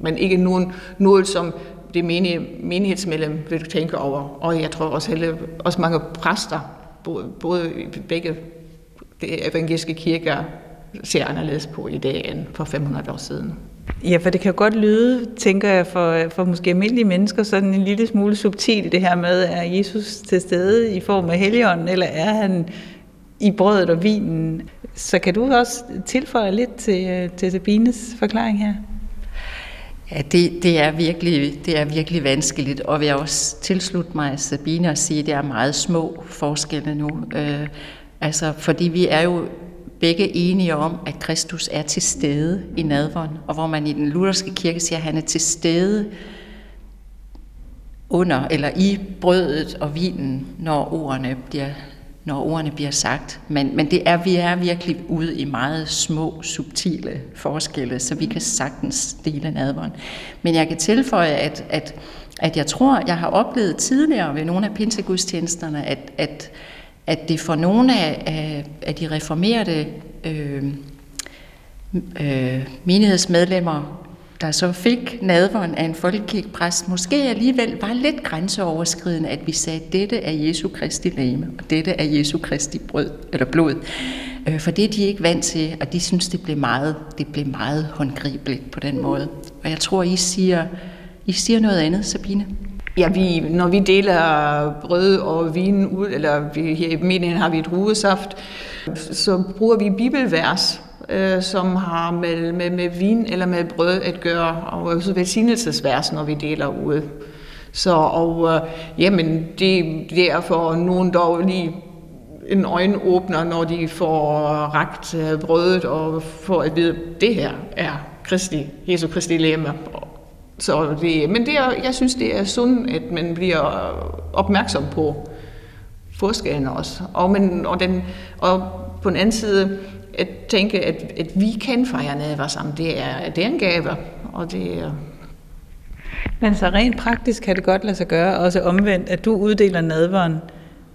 men ikke nogen, noget, som det menige, menighedsmedlem vil tænke over. Og jeg tror også, hele, også mange præster, både, både begge evangeliske kirker, ser anderledes på i dag end for 500 år siden. Ja, for det kan godt lyde, tænker jeg, for, for måske almindelige mennesker, sådan en lille smule subtil det her med, er Jesus til stede i form af helligånden, eller er han i brødet og vinen? Så kan du også tilføje lidt til, øh, til Sabines forklaring her? Ja, det, det, er virkelig, det er virkelig vanskeligt, og vil jeg også tilslutte mig Sabine og sige, at det er meget små forskelle nu. Øh, altså, fordi vi er jo begge enige om, at Kristus er til stede i nadveren, og hvor man i den lutherske kirke siger, at han er til stede under eller i brødet og vinen, når ordene bliver, når ordene bliver sagt. Men, men det er, vi er virkelig ude i meget små, subtile forskelle, så vi kan sagtens dele nadveren. Men jeg kan tilføje, at, at, at jeg tror, jeg har oplevet tidligere ved nogle af pinsegudstjenesterne, at, at at det for nogle af, af, af de reformerede øh, øh, menighedsmedlemmer, der så fik nadveren af en folkekirkepræst, måske alligevel var lidt grænseoverskridende, at vi sagde, at dette er Jesu Kristi lame, og dette er Jesu Kristi brød, eller blod. Øh, for det er de ikke vant til, og de synes, det blev meget, det blev meget håndgribeligt på den måde. Og jeg tror, I siger, I siger noget andet, Sabine. Ja, vi, når vi deler brød og vin ud, eller vi, her i menigheden har vi et rugesaft, så bruger vi bibelvers, øh, som har med, med, med vin eller med brød at gøre, og også velsignelsesvers, når vi deler ud. Så, og øh, jamen, det, det er for nogen dog lige en øjenåbner, når de får ragt øh, brødet og får at vide, at det her er Kristi, Jesu Kristi lemme. så det, men det er, jeg synes, det er sundt, at man bliver opmærksom på forskellen også. Og, men, og, den, og på den anden side, at tænke, at, at vi kan fejre nadver sammen, det er, det er en gave. Og det er, men så rent praktisk kan det godt lade sig gøre, også omvendt, at du uddeler nadveren,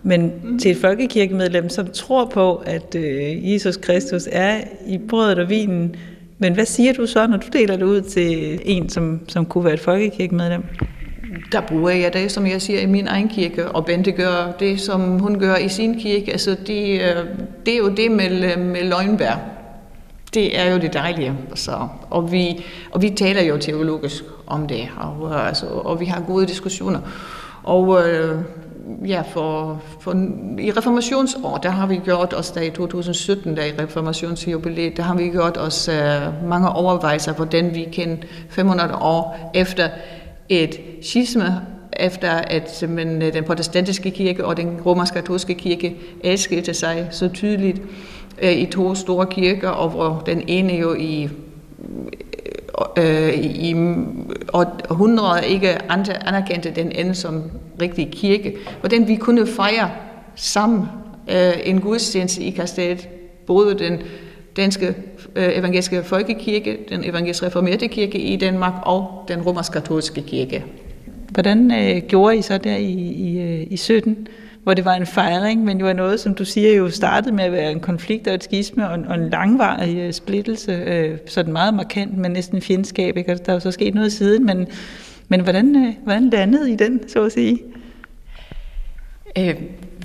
men mm. til et folkekirkemedlem, som tror på, at øh, Jesus Kristus er i brødet og vinen, men hvad siger du så, når du deler det ud til en, som, som kunne være et folkekirkemedlem? Der bruger jeg det, som jeg siger, i min egen kirke, og Bente gør det, som hun gør i sin kirke. Altså, det, øh, det er jo det med, øh, med løgnbær. Det er jo det dejlige. Så, og, vi, og vi taler jo teologisk om det, og, øh, altså, og vi har gode diskussioner. Og øh, ja, for, for, i reformationsår, der har vi gjort os, der i 2017, der i reformationsjubilæet, der har vi gjort os uh, mange overvejelser, hvordan vi kan 500 år efter et schisme efter at men, øh, den protestantiske kirke og den romersk-katolske kirke adskilte sig så tydeligt øh, i to store kirker, og hvor den ene jo i øh, i århundreder ikke anerkendte den anden som rigtig kirke. Hvordan vi kunne fejre sammen øh, en gudstjeneste i kastellet, både den danske øh, evangeliske folkekirke, den evangelisk reformerte kirke i Danmark og den romersk-katolske kirke. Hvordan øh, gjorde I så der i, i, øh, i 17, hvor det var en fejring, men jo var noget, som du siger, jo startede med at være en konflikt og et skisme og en, og en langvarig øh, splittelse, øh, sådan meget markant, men næsten fjendskab, ikke? Og der er jo så sket noget siden, men, men hvordan, øh, hvordan landede I den, så at sige? Øh,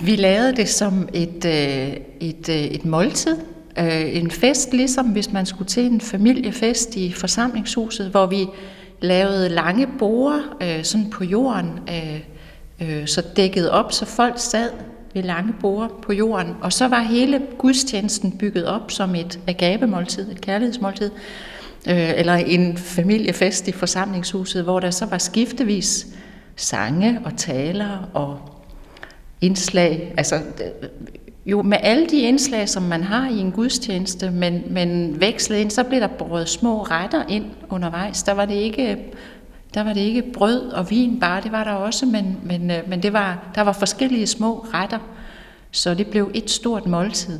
vi lavede det som et, øh, et, øh, et måltid, øh, en fest, ligesom hvis man skulle til en familiefest i forsamlingshuset, hvor vi lavede lange borer øh, sådan på jorden, øh, øh, så dækket op, så folk sad ved lange borer på jorden. Og så var hele gudstjenesten bygget op som et agabemåltid, et kærlighedsmåltid, øh, eller en familiefest i forsamlingshuset, hvor der så var skiftevis sange og taler og indslag, altså øh, jo med alle de indslag, som man har i en gudstjeneste, men, men vekslet ind, så blev der brød små retter ind undervejs. Der var det ikke, der var det ikke brød og vin bare, det var der også, men, men, øh, men det var, der var forskellige små retter, så det blev et stort måltid.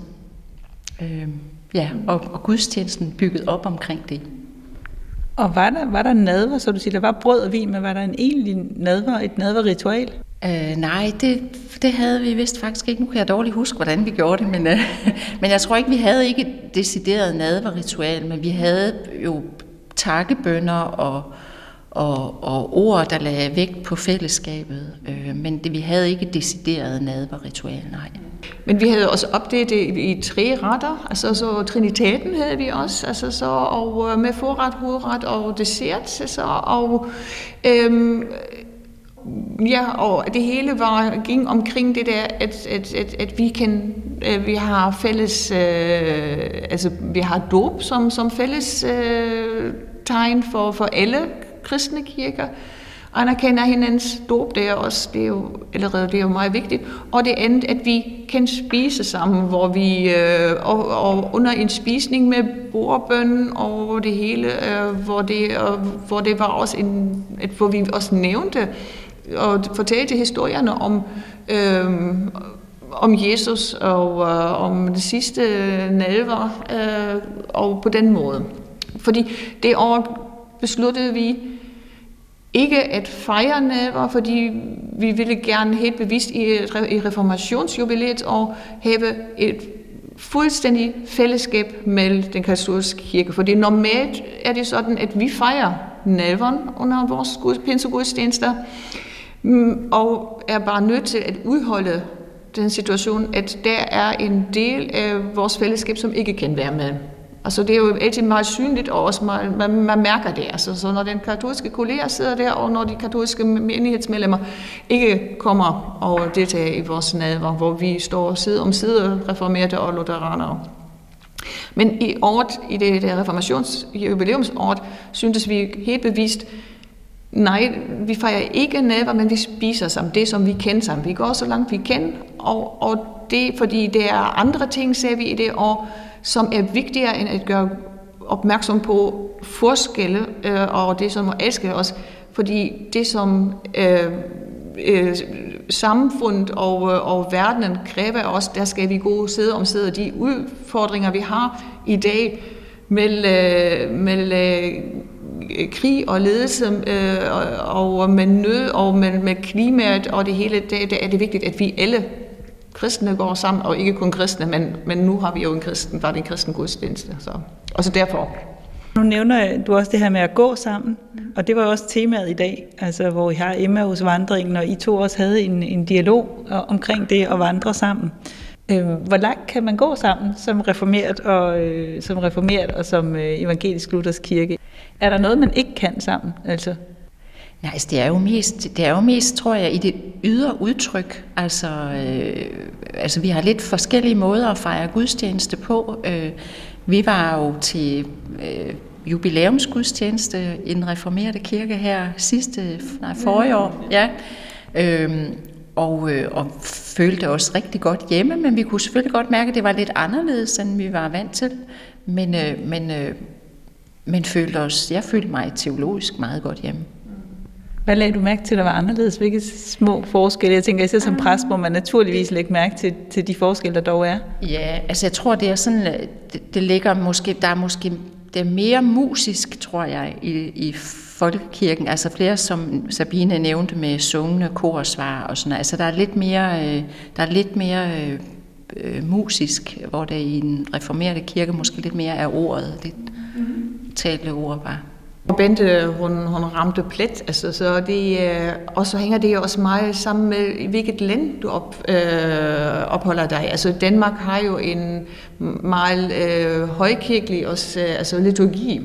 Øh, ja, og, og gudstjenesten bygget op omkring det. Og var der, var der nadver, så du siger, der var brød og vin, men var der en egentlig nadver, et nadverritual? Øh, nej, det, det havde vi vist faktisk ikke. Nu kan jeg dårligt huske, hvordan vi gjorde det, men, øh, men jeg tror ikke, vi havde ikke et decideret nadverritual, men vi havde jo takkebønder og, og, og ord, der lagde vægt på fællesskabet. Øh, men det, vi havde ikke et decideret nadverritual, nej. Men vi havde også opdelt det i, i tre retter, altså så trinitaten havde vi også, altså så og øh, med forret, hovedret og dessert, så og øhm, Ja, og det hele var, ging omkring det der, at, at, at, at vi, kan, at vi har fælles, øh, altså vi har dåb som, som fælles øh, tegn for, for alle kristne kirker. Anerkender hinandens dåb, det er, også, det er jo allerede det er jo meget vigtigt. Og det andet, at vi kan spise sammen, hvor vi, øh, og, og under en spisning med bordbøn og det hele, øh, hvor, det, øh, hvor det var også en, at, hvor vi også nævnte, og fortalte historierne om, øh, om Jesus og øh, om det sidste nalver, øh, og på den måde. Fordi det år besluttede vi ikke at fejre nalver, fordi vi ville gerne helt bevidst i, i reformationsjubilæet og have et fuldstændig fællesskab med den katolske kirke. Fordi normalt er det sådan, at vi fejrer nadveren under vores pinsegudstjenester, Mm, Mm, og er bare nødt til at udholde den situation, at der er en del af vores fællesskab, som ikke kan være med. Altså det er jo altid meget synligt, og også meget, man, man mærker det. Altså, så når den katolske kollega sidder der, og når de katolske menighedsmedlemmer ikke kommer og deltager i vores nadver, hvor vi står side om side, reformerte og lutheranere. Men i året, i det der reformationsjubilæumsåret, syntes vi helt bevist, Nej, vi fejrer ikke næver, men vi spiser som Det, som vi kender sammen. Vi går så langt vi kan, og, og det, fordi der er andre ting, ser vi i det år, som er vigtigere end at gøre opmærksom på forskelle øh, og det, som elsker os. Fordi det, som øh, øh, samfundet og, øh, og verdenen kræver os, der skal vi gå side om side. De udfordringer, vi har i dag, med, øh, med øh, krig og ledelse øh, og, og med nød og med, med klimaet og det hele, det, det er det vigtigt, at vi alle kristne går sammen, og ikke kun kristne, men, men nu har vi jo en kristen, bare en kristen gudstjeneste. Så. Og så derfor. Nu nævner du også det her med at gå sammen, og det var også temaet i dag, altså hvor I har Emma hos vandringen, og I to også havde en, en dialog øh, omkring det at vandre sammen. Øh, hvor langt kan man gå sammen som reformeret og, øh, som, reformeret og som øh, evangelisk luthersk kirke? Er der noget, man ikke kan sammen? Altså? Nej, altså det er jo mest, det er jo mest, tror jeg, i det ydre udtryk. Altså, øh, altså vi har lidt forskellige måder at fejre gudstjeneste på. Øh, vi var jo til øh, jubilæumsgudstjeneste i den reformerede kirke her sidste, nej, forrige år. Ja. Øhm, og, øh, og følte os rigtig godt hjemme, men vi kunne selvfølgelig godt mærke, at det var lidt anderledes, end vi var vant til. Men, øh, men, øh, men følte os, jeg følte mig teologisk meget godt hjemme. Hvad lagde du mærke til, der var anderledes? Hvilke små forskelle? Jeg tænker, især som præst må man naturligvis lægge mærke til, til de forskelle, der dog er. Ja, altså jeg tror, det er sådan, det, det ligger måske, der er måske, det er mere musisk, tror jeg, i, i folkekirken. Altså flere, som Sabine nævnte med sungende korsvar og sådan noget. Altså der er lidt mere, øh, der er lidt mere øh, øh, musisk, hvor det i en reformerte kirke måske lidt mere er ordet, lidt talte ord var. Og Bente, hun, hun ramte plet, altså, så det, øh, og så hænger det også meget sammen med, hvilket land du op, øh, opholder dig. Altså Danmark har jo en meget øh, højkirkelig også, øh, altså liturgi.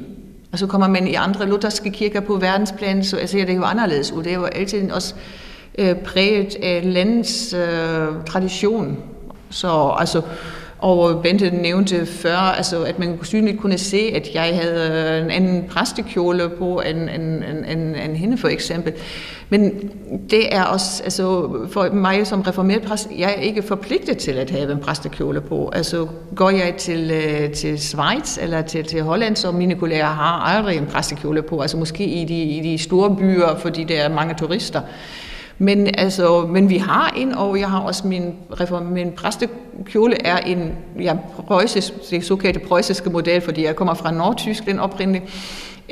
Og så kommer man i andre lutherske kirker på verdensplan, så ser det jo anderledes ud. Det er jo altid også øh, præget af landets øh, tradition. Så altså, og Bente nævnte før, altså, at man synligt kunne se, at jeg havde øh, en anden præstekjole på end, end, end, end, end hende for eksempel. Men det er også, altså for mig som reformeret præst, jeg er ikke forpligtet til at have en præstekjole på. Altså går jeg til, øh, til Schweiz eller til, til Holland, så mine kolleger har aldrig en præstekjole på. Altså måske i de, i de store byer, fordi der er mange turister. Men, altså, men vi har en, og jeg har også min, min præstekjole er en ja, preussisk, det såkaldte preussiske model, fordi jeg kommer fra Nordtyskland oprindeligt.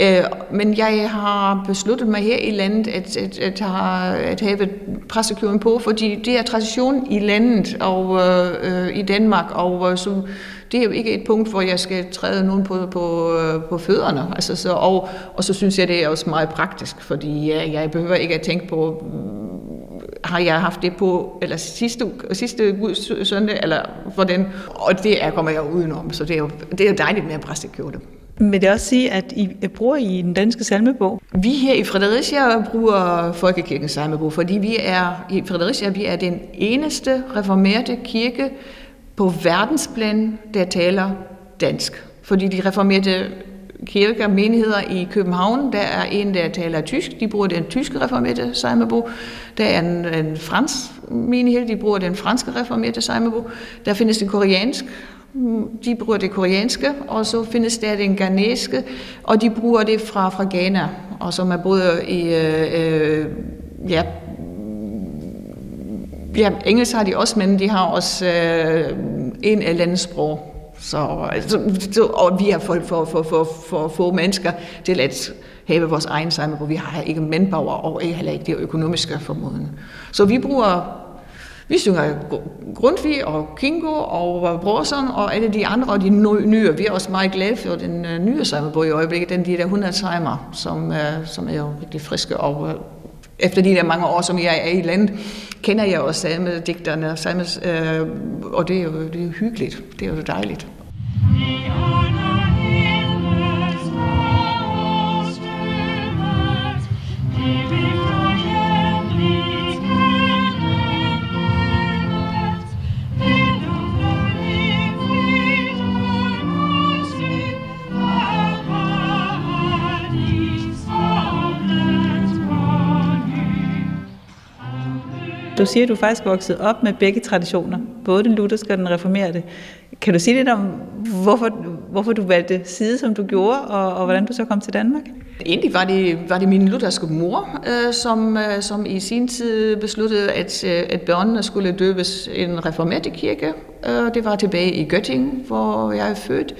Øh, men jeg har besluttet mig her i landet at, at, at, have, at have præstekjolen på, fordi det er tradition i landet og øh, i Danmark, og øh, så det er jo ikke et punkt, hvor jeg skal træde nogen på, på, øh, på fødderne. Altså, så, og, og så synes jeg, det er også meget praktisk, fordi jeg, jeg behøver ikke at tænke på, øh, har jeg haft det på, eller sidste, sidste søndag, eller hvordan, og det er, kommer jeg udenom, så det er jo, det er jo dejligt med en præstekjole. Men det også sige, at I bruger I den danske salmebog? Vi her i Fredericia bruger Folkekirkens salmebog, fordi vi er i Fredericia vi er den eneste reformerte kirke på verdensplan, der taler dansk. Fordi de reformerte kirker, menigheder i København, der er en, der taler tysk, de bruger den tyske reformerte salmebog. Der er en, en fransk menighed, de bruger den franske reformerte salmebog. Der findes en koreansk de bruger det koreanske, og så findes der den ghanesiske, og de bruger det fra, fra Ghana, og som er både i, øh, øh, ja, ja, engelsk har de også, men de har også øh, en eller anden sprog. Så, altså, så, og vi har for, for, for, for, for få mennesker til at have vores egen sammen, hvor vi har ikke manpower og heller ikke det økonomiske formoden. Så vi bruger vi synger Grundtvig og Kingo og Brorson og alle de andre, og de nye. Vi er også meget glade for den øh, nye salmebog i øjeblikket, den de der 100 timer, som, øh, som er jo rigtig friske. Og øh, efter de der mange år, som jeg er i landet, kender jeg også salmedigterne, salmes, uh, og det er, jo, det er jo hyggeligt. Det er jo dejligt. Du siger, at du faktisk vokset op med begge traditioner, både den lutherske og den reformerede. Kan du sige lidt om, hvorfor, hvorfor du valgte side, som du gjorde, og, og hvordan du så kom til Danmark? Egentlig var det, var det min lutherske mor, øh, som, øh, som i sin tid besluttede, at, øh, at børnene skulle døbes i en reformeret kirke. Øh, det var tilbage i Göttingen, hvor jeg er født.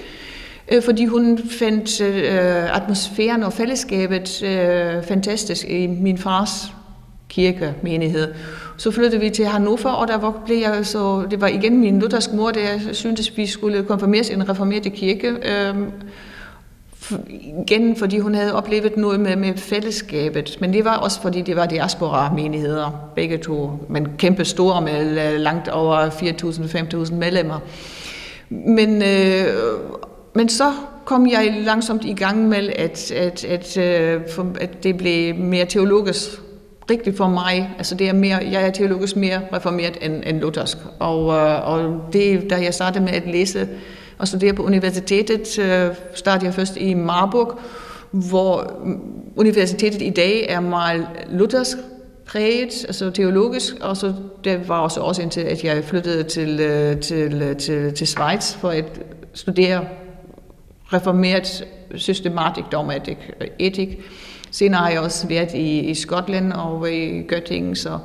Øh, fordi hun fandt øh, atmosfæren og fællesskabet øh, fantastisk i min fars kirke, menighed. Så flyttede vi til Hannover, og der blev jeg så, det var igen min luthersk mor, der syntes, vi skulle konfirmeres i en reformeret kirke. Øhm, igen, fordi hun havde oplevet noget med, med fællesskabet, men det var også, fordi det var diaspora-menigheder, begge to, men kæmpe store med øh, langt over 4.000-5.000 medlemmer. Men, øh, men så kom jeg langsomt i gang med, at, at, at, øh, at det blev mere teologisk rigtigt for mig. Altså det er mere, jeg er teologisk mere reformeret end, end luthersk. Og, øh, og det, da jeg startede med at læse og studere på universitetet, øh, startede jeg først i Marburg, hvor universitetet i dag er meget luthersk præget, altså teologisk, og så det var også også indtil, at jeg flyttede til, øh, til, øh, til, til Schweiz for at studere reformeret systematik, dogmatik og etik. Senere har jeg også været i, i Skotland og i Göttingen, så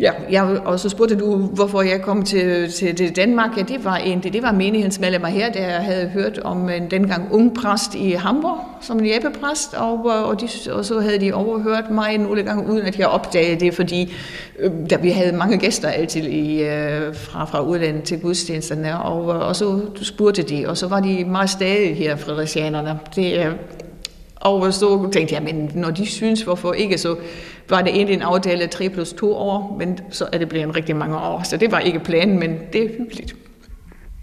Ja, jeg, og så spurgte du, hvorfor jeg kom til, til, til Danmark. Ja, det var egentlig, det var menighedsmedlemmer her, der havde hørt om en dengang ung præst i Hamburg, som en jæbepræst, og, øh, og, de, og så havde de overhørt mig nogle gange, uden at jeg opdagede det, fordi øh, der, vi havde mange gæster altid i, øh, fra, fra udlandet til gudstjenesterne, og, øh, og så spurgte de, og så var de meget stadig her, frederiциanerne. Det, øh, og så tænkte jeg, men når de synes, hvorfor ikke, så var det egentlig en aftale 3 plus 2 år, men så er det blevet en rigtig mange år. Så det var ikke planen, men det er hyggeligt.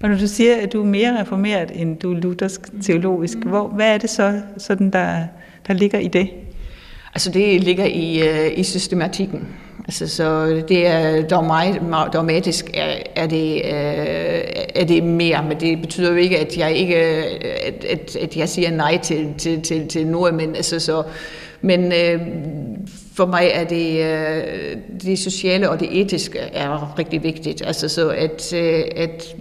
Og når du siger, at du er mere reformeret, end du er luthersk teologisk, hvor, hvad er det så, sådan der, der ligger i det? Altså det ligger i, uh, i systematikken. Altså, så det er dogmatisk er, er, det, øh, er det mere, men det betyder jo ikke, at jeg ikke at, at, at jeg siger nej til, til, til, til noget, men altså så men øh, for mig er det, øh, det sociale og det etiske er rigtig vigtigt. Altså så at, øh, at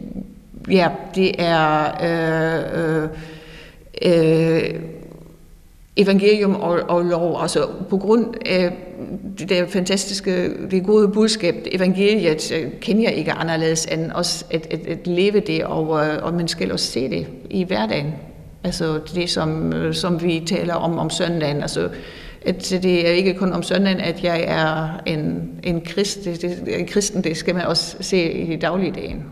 ja, det er Øh, øh, øh, evangelium og, og lov. Altså på grund af det der fantastiske, det gode budskab, evangeliet, øh, kender jeg ikke anderledes end også at, at, at leve det, og, øh, og man skal også se det i hverdagen. Altså det, som, øh, som vi taler om om søndagen. Altså, at det er ikke kun om søndagen, at jeg er en, en, krist, det, det, en kristen, det skal man også se i dagligdagen.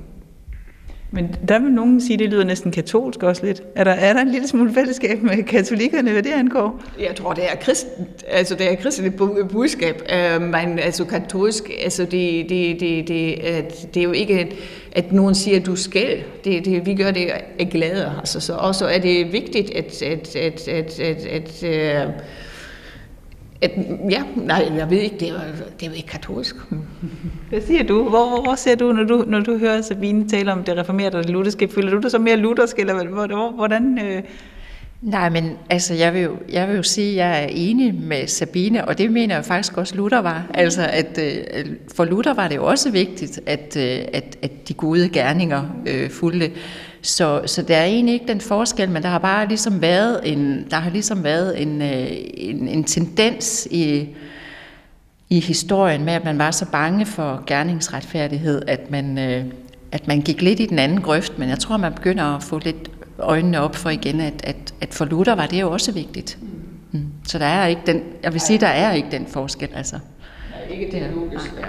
Men der vil nogen sige, at det lyder næsten katolsk også lidt. Er der, er der en lille smule fællesskab med katolikkerne, hvad det angår? Jeg tror, det er kristen, altså det er kristent budskab. Uh, men altså katolsk, altså det, det, det, det, at, det er jo ikke, at nogen siger, at du skal. Det, det, vi gør det af glæde. Altså, så også er det vigtigt, at, at, at, at, at, at, at uh, at, ja, nej, jeg ved ikke, det er, det er ikke katolsk. Hvad siger du? Hvor, hvor, hvor ser du, når du, når du hører Sabine tale om det reformerede og det lutherske? Føler du dig så mere luthersk, eller hvordan... Øh... Nej, men altså, jeg vil, jo, jeg vil jo sige, at jeg er enig med Sabine, og det mener jeg faktisk også Luther var. Altså, at øh, for Luther var det jo også vigtigt, at, øh, at, at de gode gerninger øh, fulgte. Så, så der er egentlig ikke den forskel, men der har bare ligesom været en, der har ligesom været en, øh, en, en tendens i, i historien med, at man var så bange for gerningsretfærdighed, at man, øh, at man gik lidt i den anden grøft, men jeg tror, man begynder at få lidt øjnene op for igen, at, at, at for Luther var det jo også vigtigt. Mm. Så der er ikke den, jeg vil sige, der er ikke den forskel, altså. Nej, ikke det logisk, ja.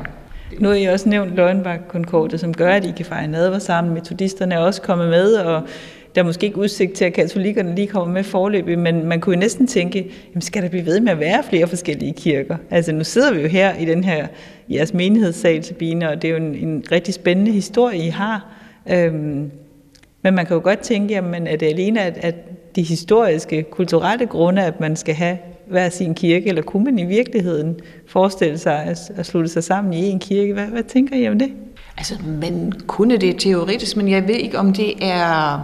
Nu har I også nævnt Løgnbak Konkordet, som gør, at I kan fejre nadver sammen. Metodisterne er også kommet med, og der er måske ikke udsigt til, at katolikkerne lige kommer med forløb, men man kunne jo næsten tænke, jamen skal der blive ved med at være flere forskellige kirker? Altså nu sidder vi jo her i den her jeres menighedssal, Sabine, og det er jo en, en rigtig spændende historie, I har. Øhm, men man kan jo godt tænke, jamen er det alene at, at de historiske, kulturelle grunde, at man skal have hver sin kirke, eller kunne man i virkeligheden forestille sig at, at slutte sig sammen i en kirke? Hvad, hvad tænker I om det? Altså, man kunne det teoretisk, men jeg ved ikke, om det er,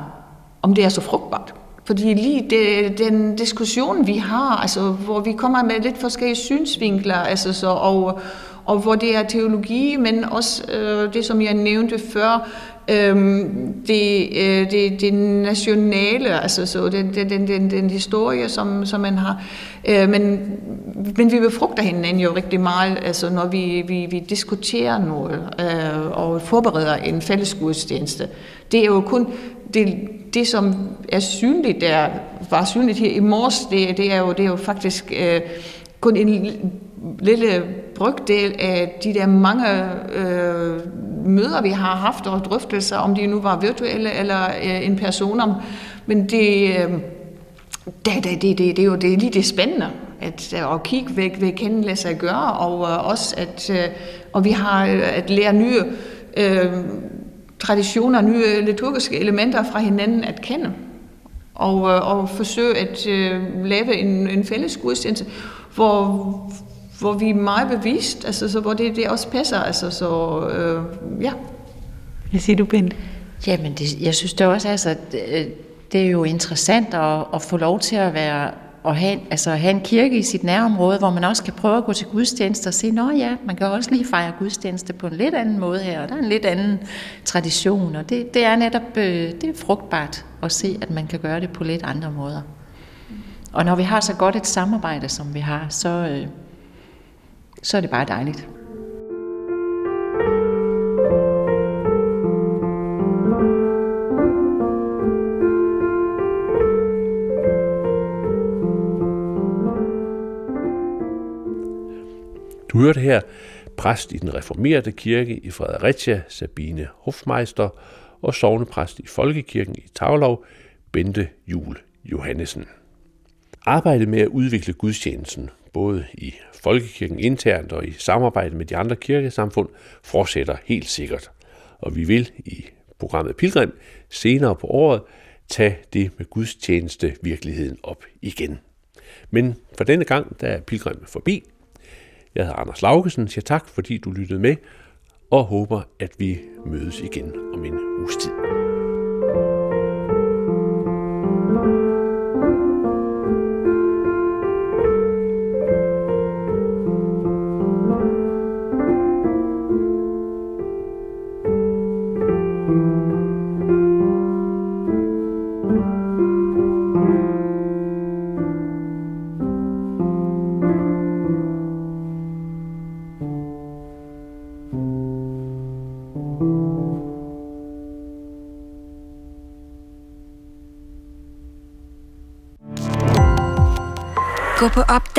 om det er så frugtbart. Fordi lige det, den diskussion, vi har, altså, hvor vi kommer med lidt forskellige synsvinkler, altså, så, og, og hvor det er teologi, men også øh, det, som jeg nævnte før, Øhm, det, øh, det, det nationale, altså så den, den, den, den historie, som, som man har. Øh, men, men vi befrugter hinanden jo rigtig meget, altså når vi, vi, vi diskuterer noget øh, og forbereder en fælles gudstjeneste. Det er jo kun det, det som er synligt der, var synligt her i morges, det, det, er, jo, det er jo faktisk øh, kun en lille brygdel af de der mange øh, møder, vi har haft og drøftelser, om de nu var virtuelle eller øh, en person om. Men det, øh, det, det, det, det, det, er jo det er lige det spændende, at, øh, at kigge væk, hvad kan lade sig gøre, og øh, også at øh, og vi har øh, at lære nye øh, traditioner, nye liturgiske elementer fra hinanden at kende. Og, øh, og forsøge at øh, lave en, en fælles gudstjeneste, hvor, hvor vi er meget bevidst, altså, så hvor det, det også passer. Altså, så, øh, ja. Hvad siger du, Bente? Jamen, det, jeg synes det også, altså, det, det er jo interessant at, at få lov til at være at have, altså have en kirke i sit nærområde, hvor man også kan prøve at gå til gudstjeneste og se, nå ja, man kan også lige fejre gudstjeneste på en lidt anden måde her, og der er en lidt anden tradition, og det, det er netop øh, det er frugtbart at se, at man kan gøre det på lidt andre måder. Og når vi har så godt et samarbejde, som vi har, så, øh, så er det bare dejligt. Du hørte her præst i den reformerede kirke i Fredericia, Sabine Hofmeister, og sovnepræst i Folkekirken i Tavlov, Bente Jul Johannesen. Arbejdet med at udvikle gudstjenesten, både i Folkekirken internt og i samarbejde med de andre kirkesamfund, fortsætter helt sikkert. Og vi vil i programmet Pilgrim senere på året tage det med gudstjeneste virkeligheden op igen. Men for denne gang, der er Pilgrim forbi. Jeg hedder Anders Laugesen, siger tak, fordi du lyttede med, og håber, at vi mødes igen om en uges tid.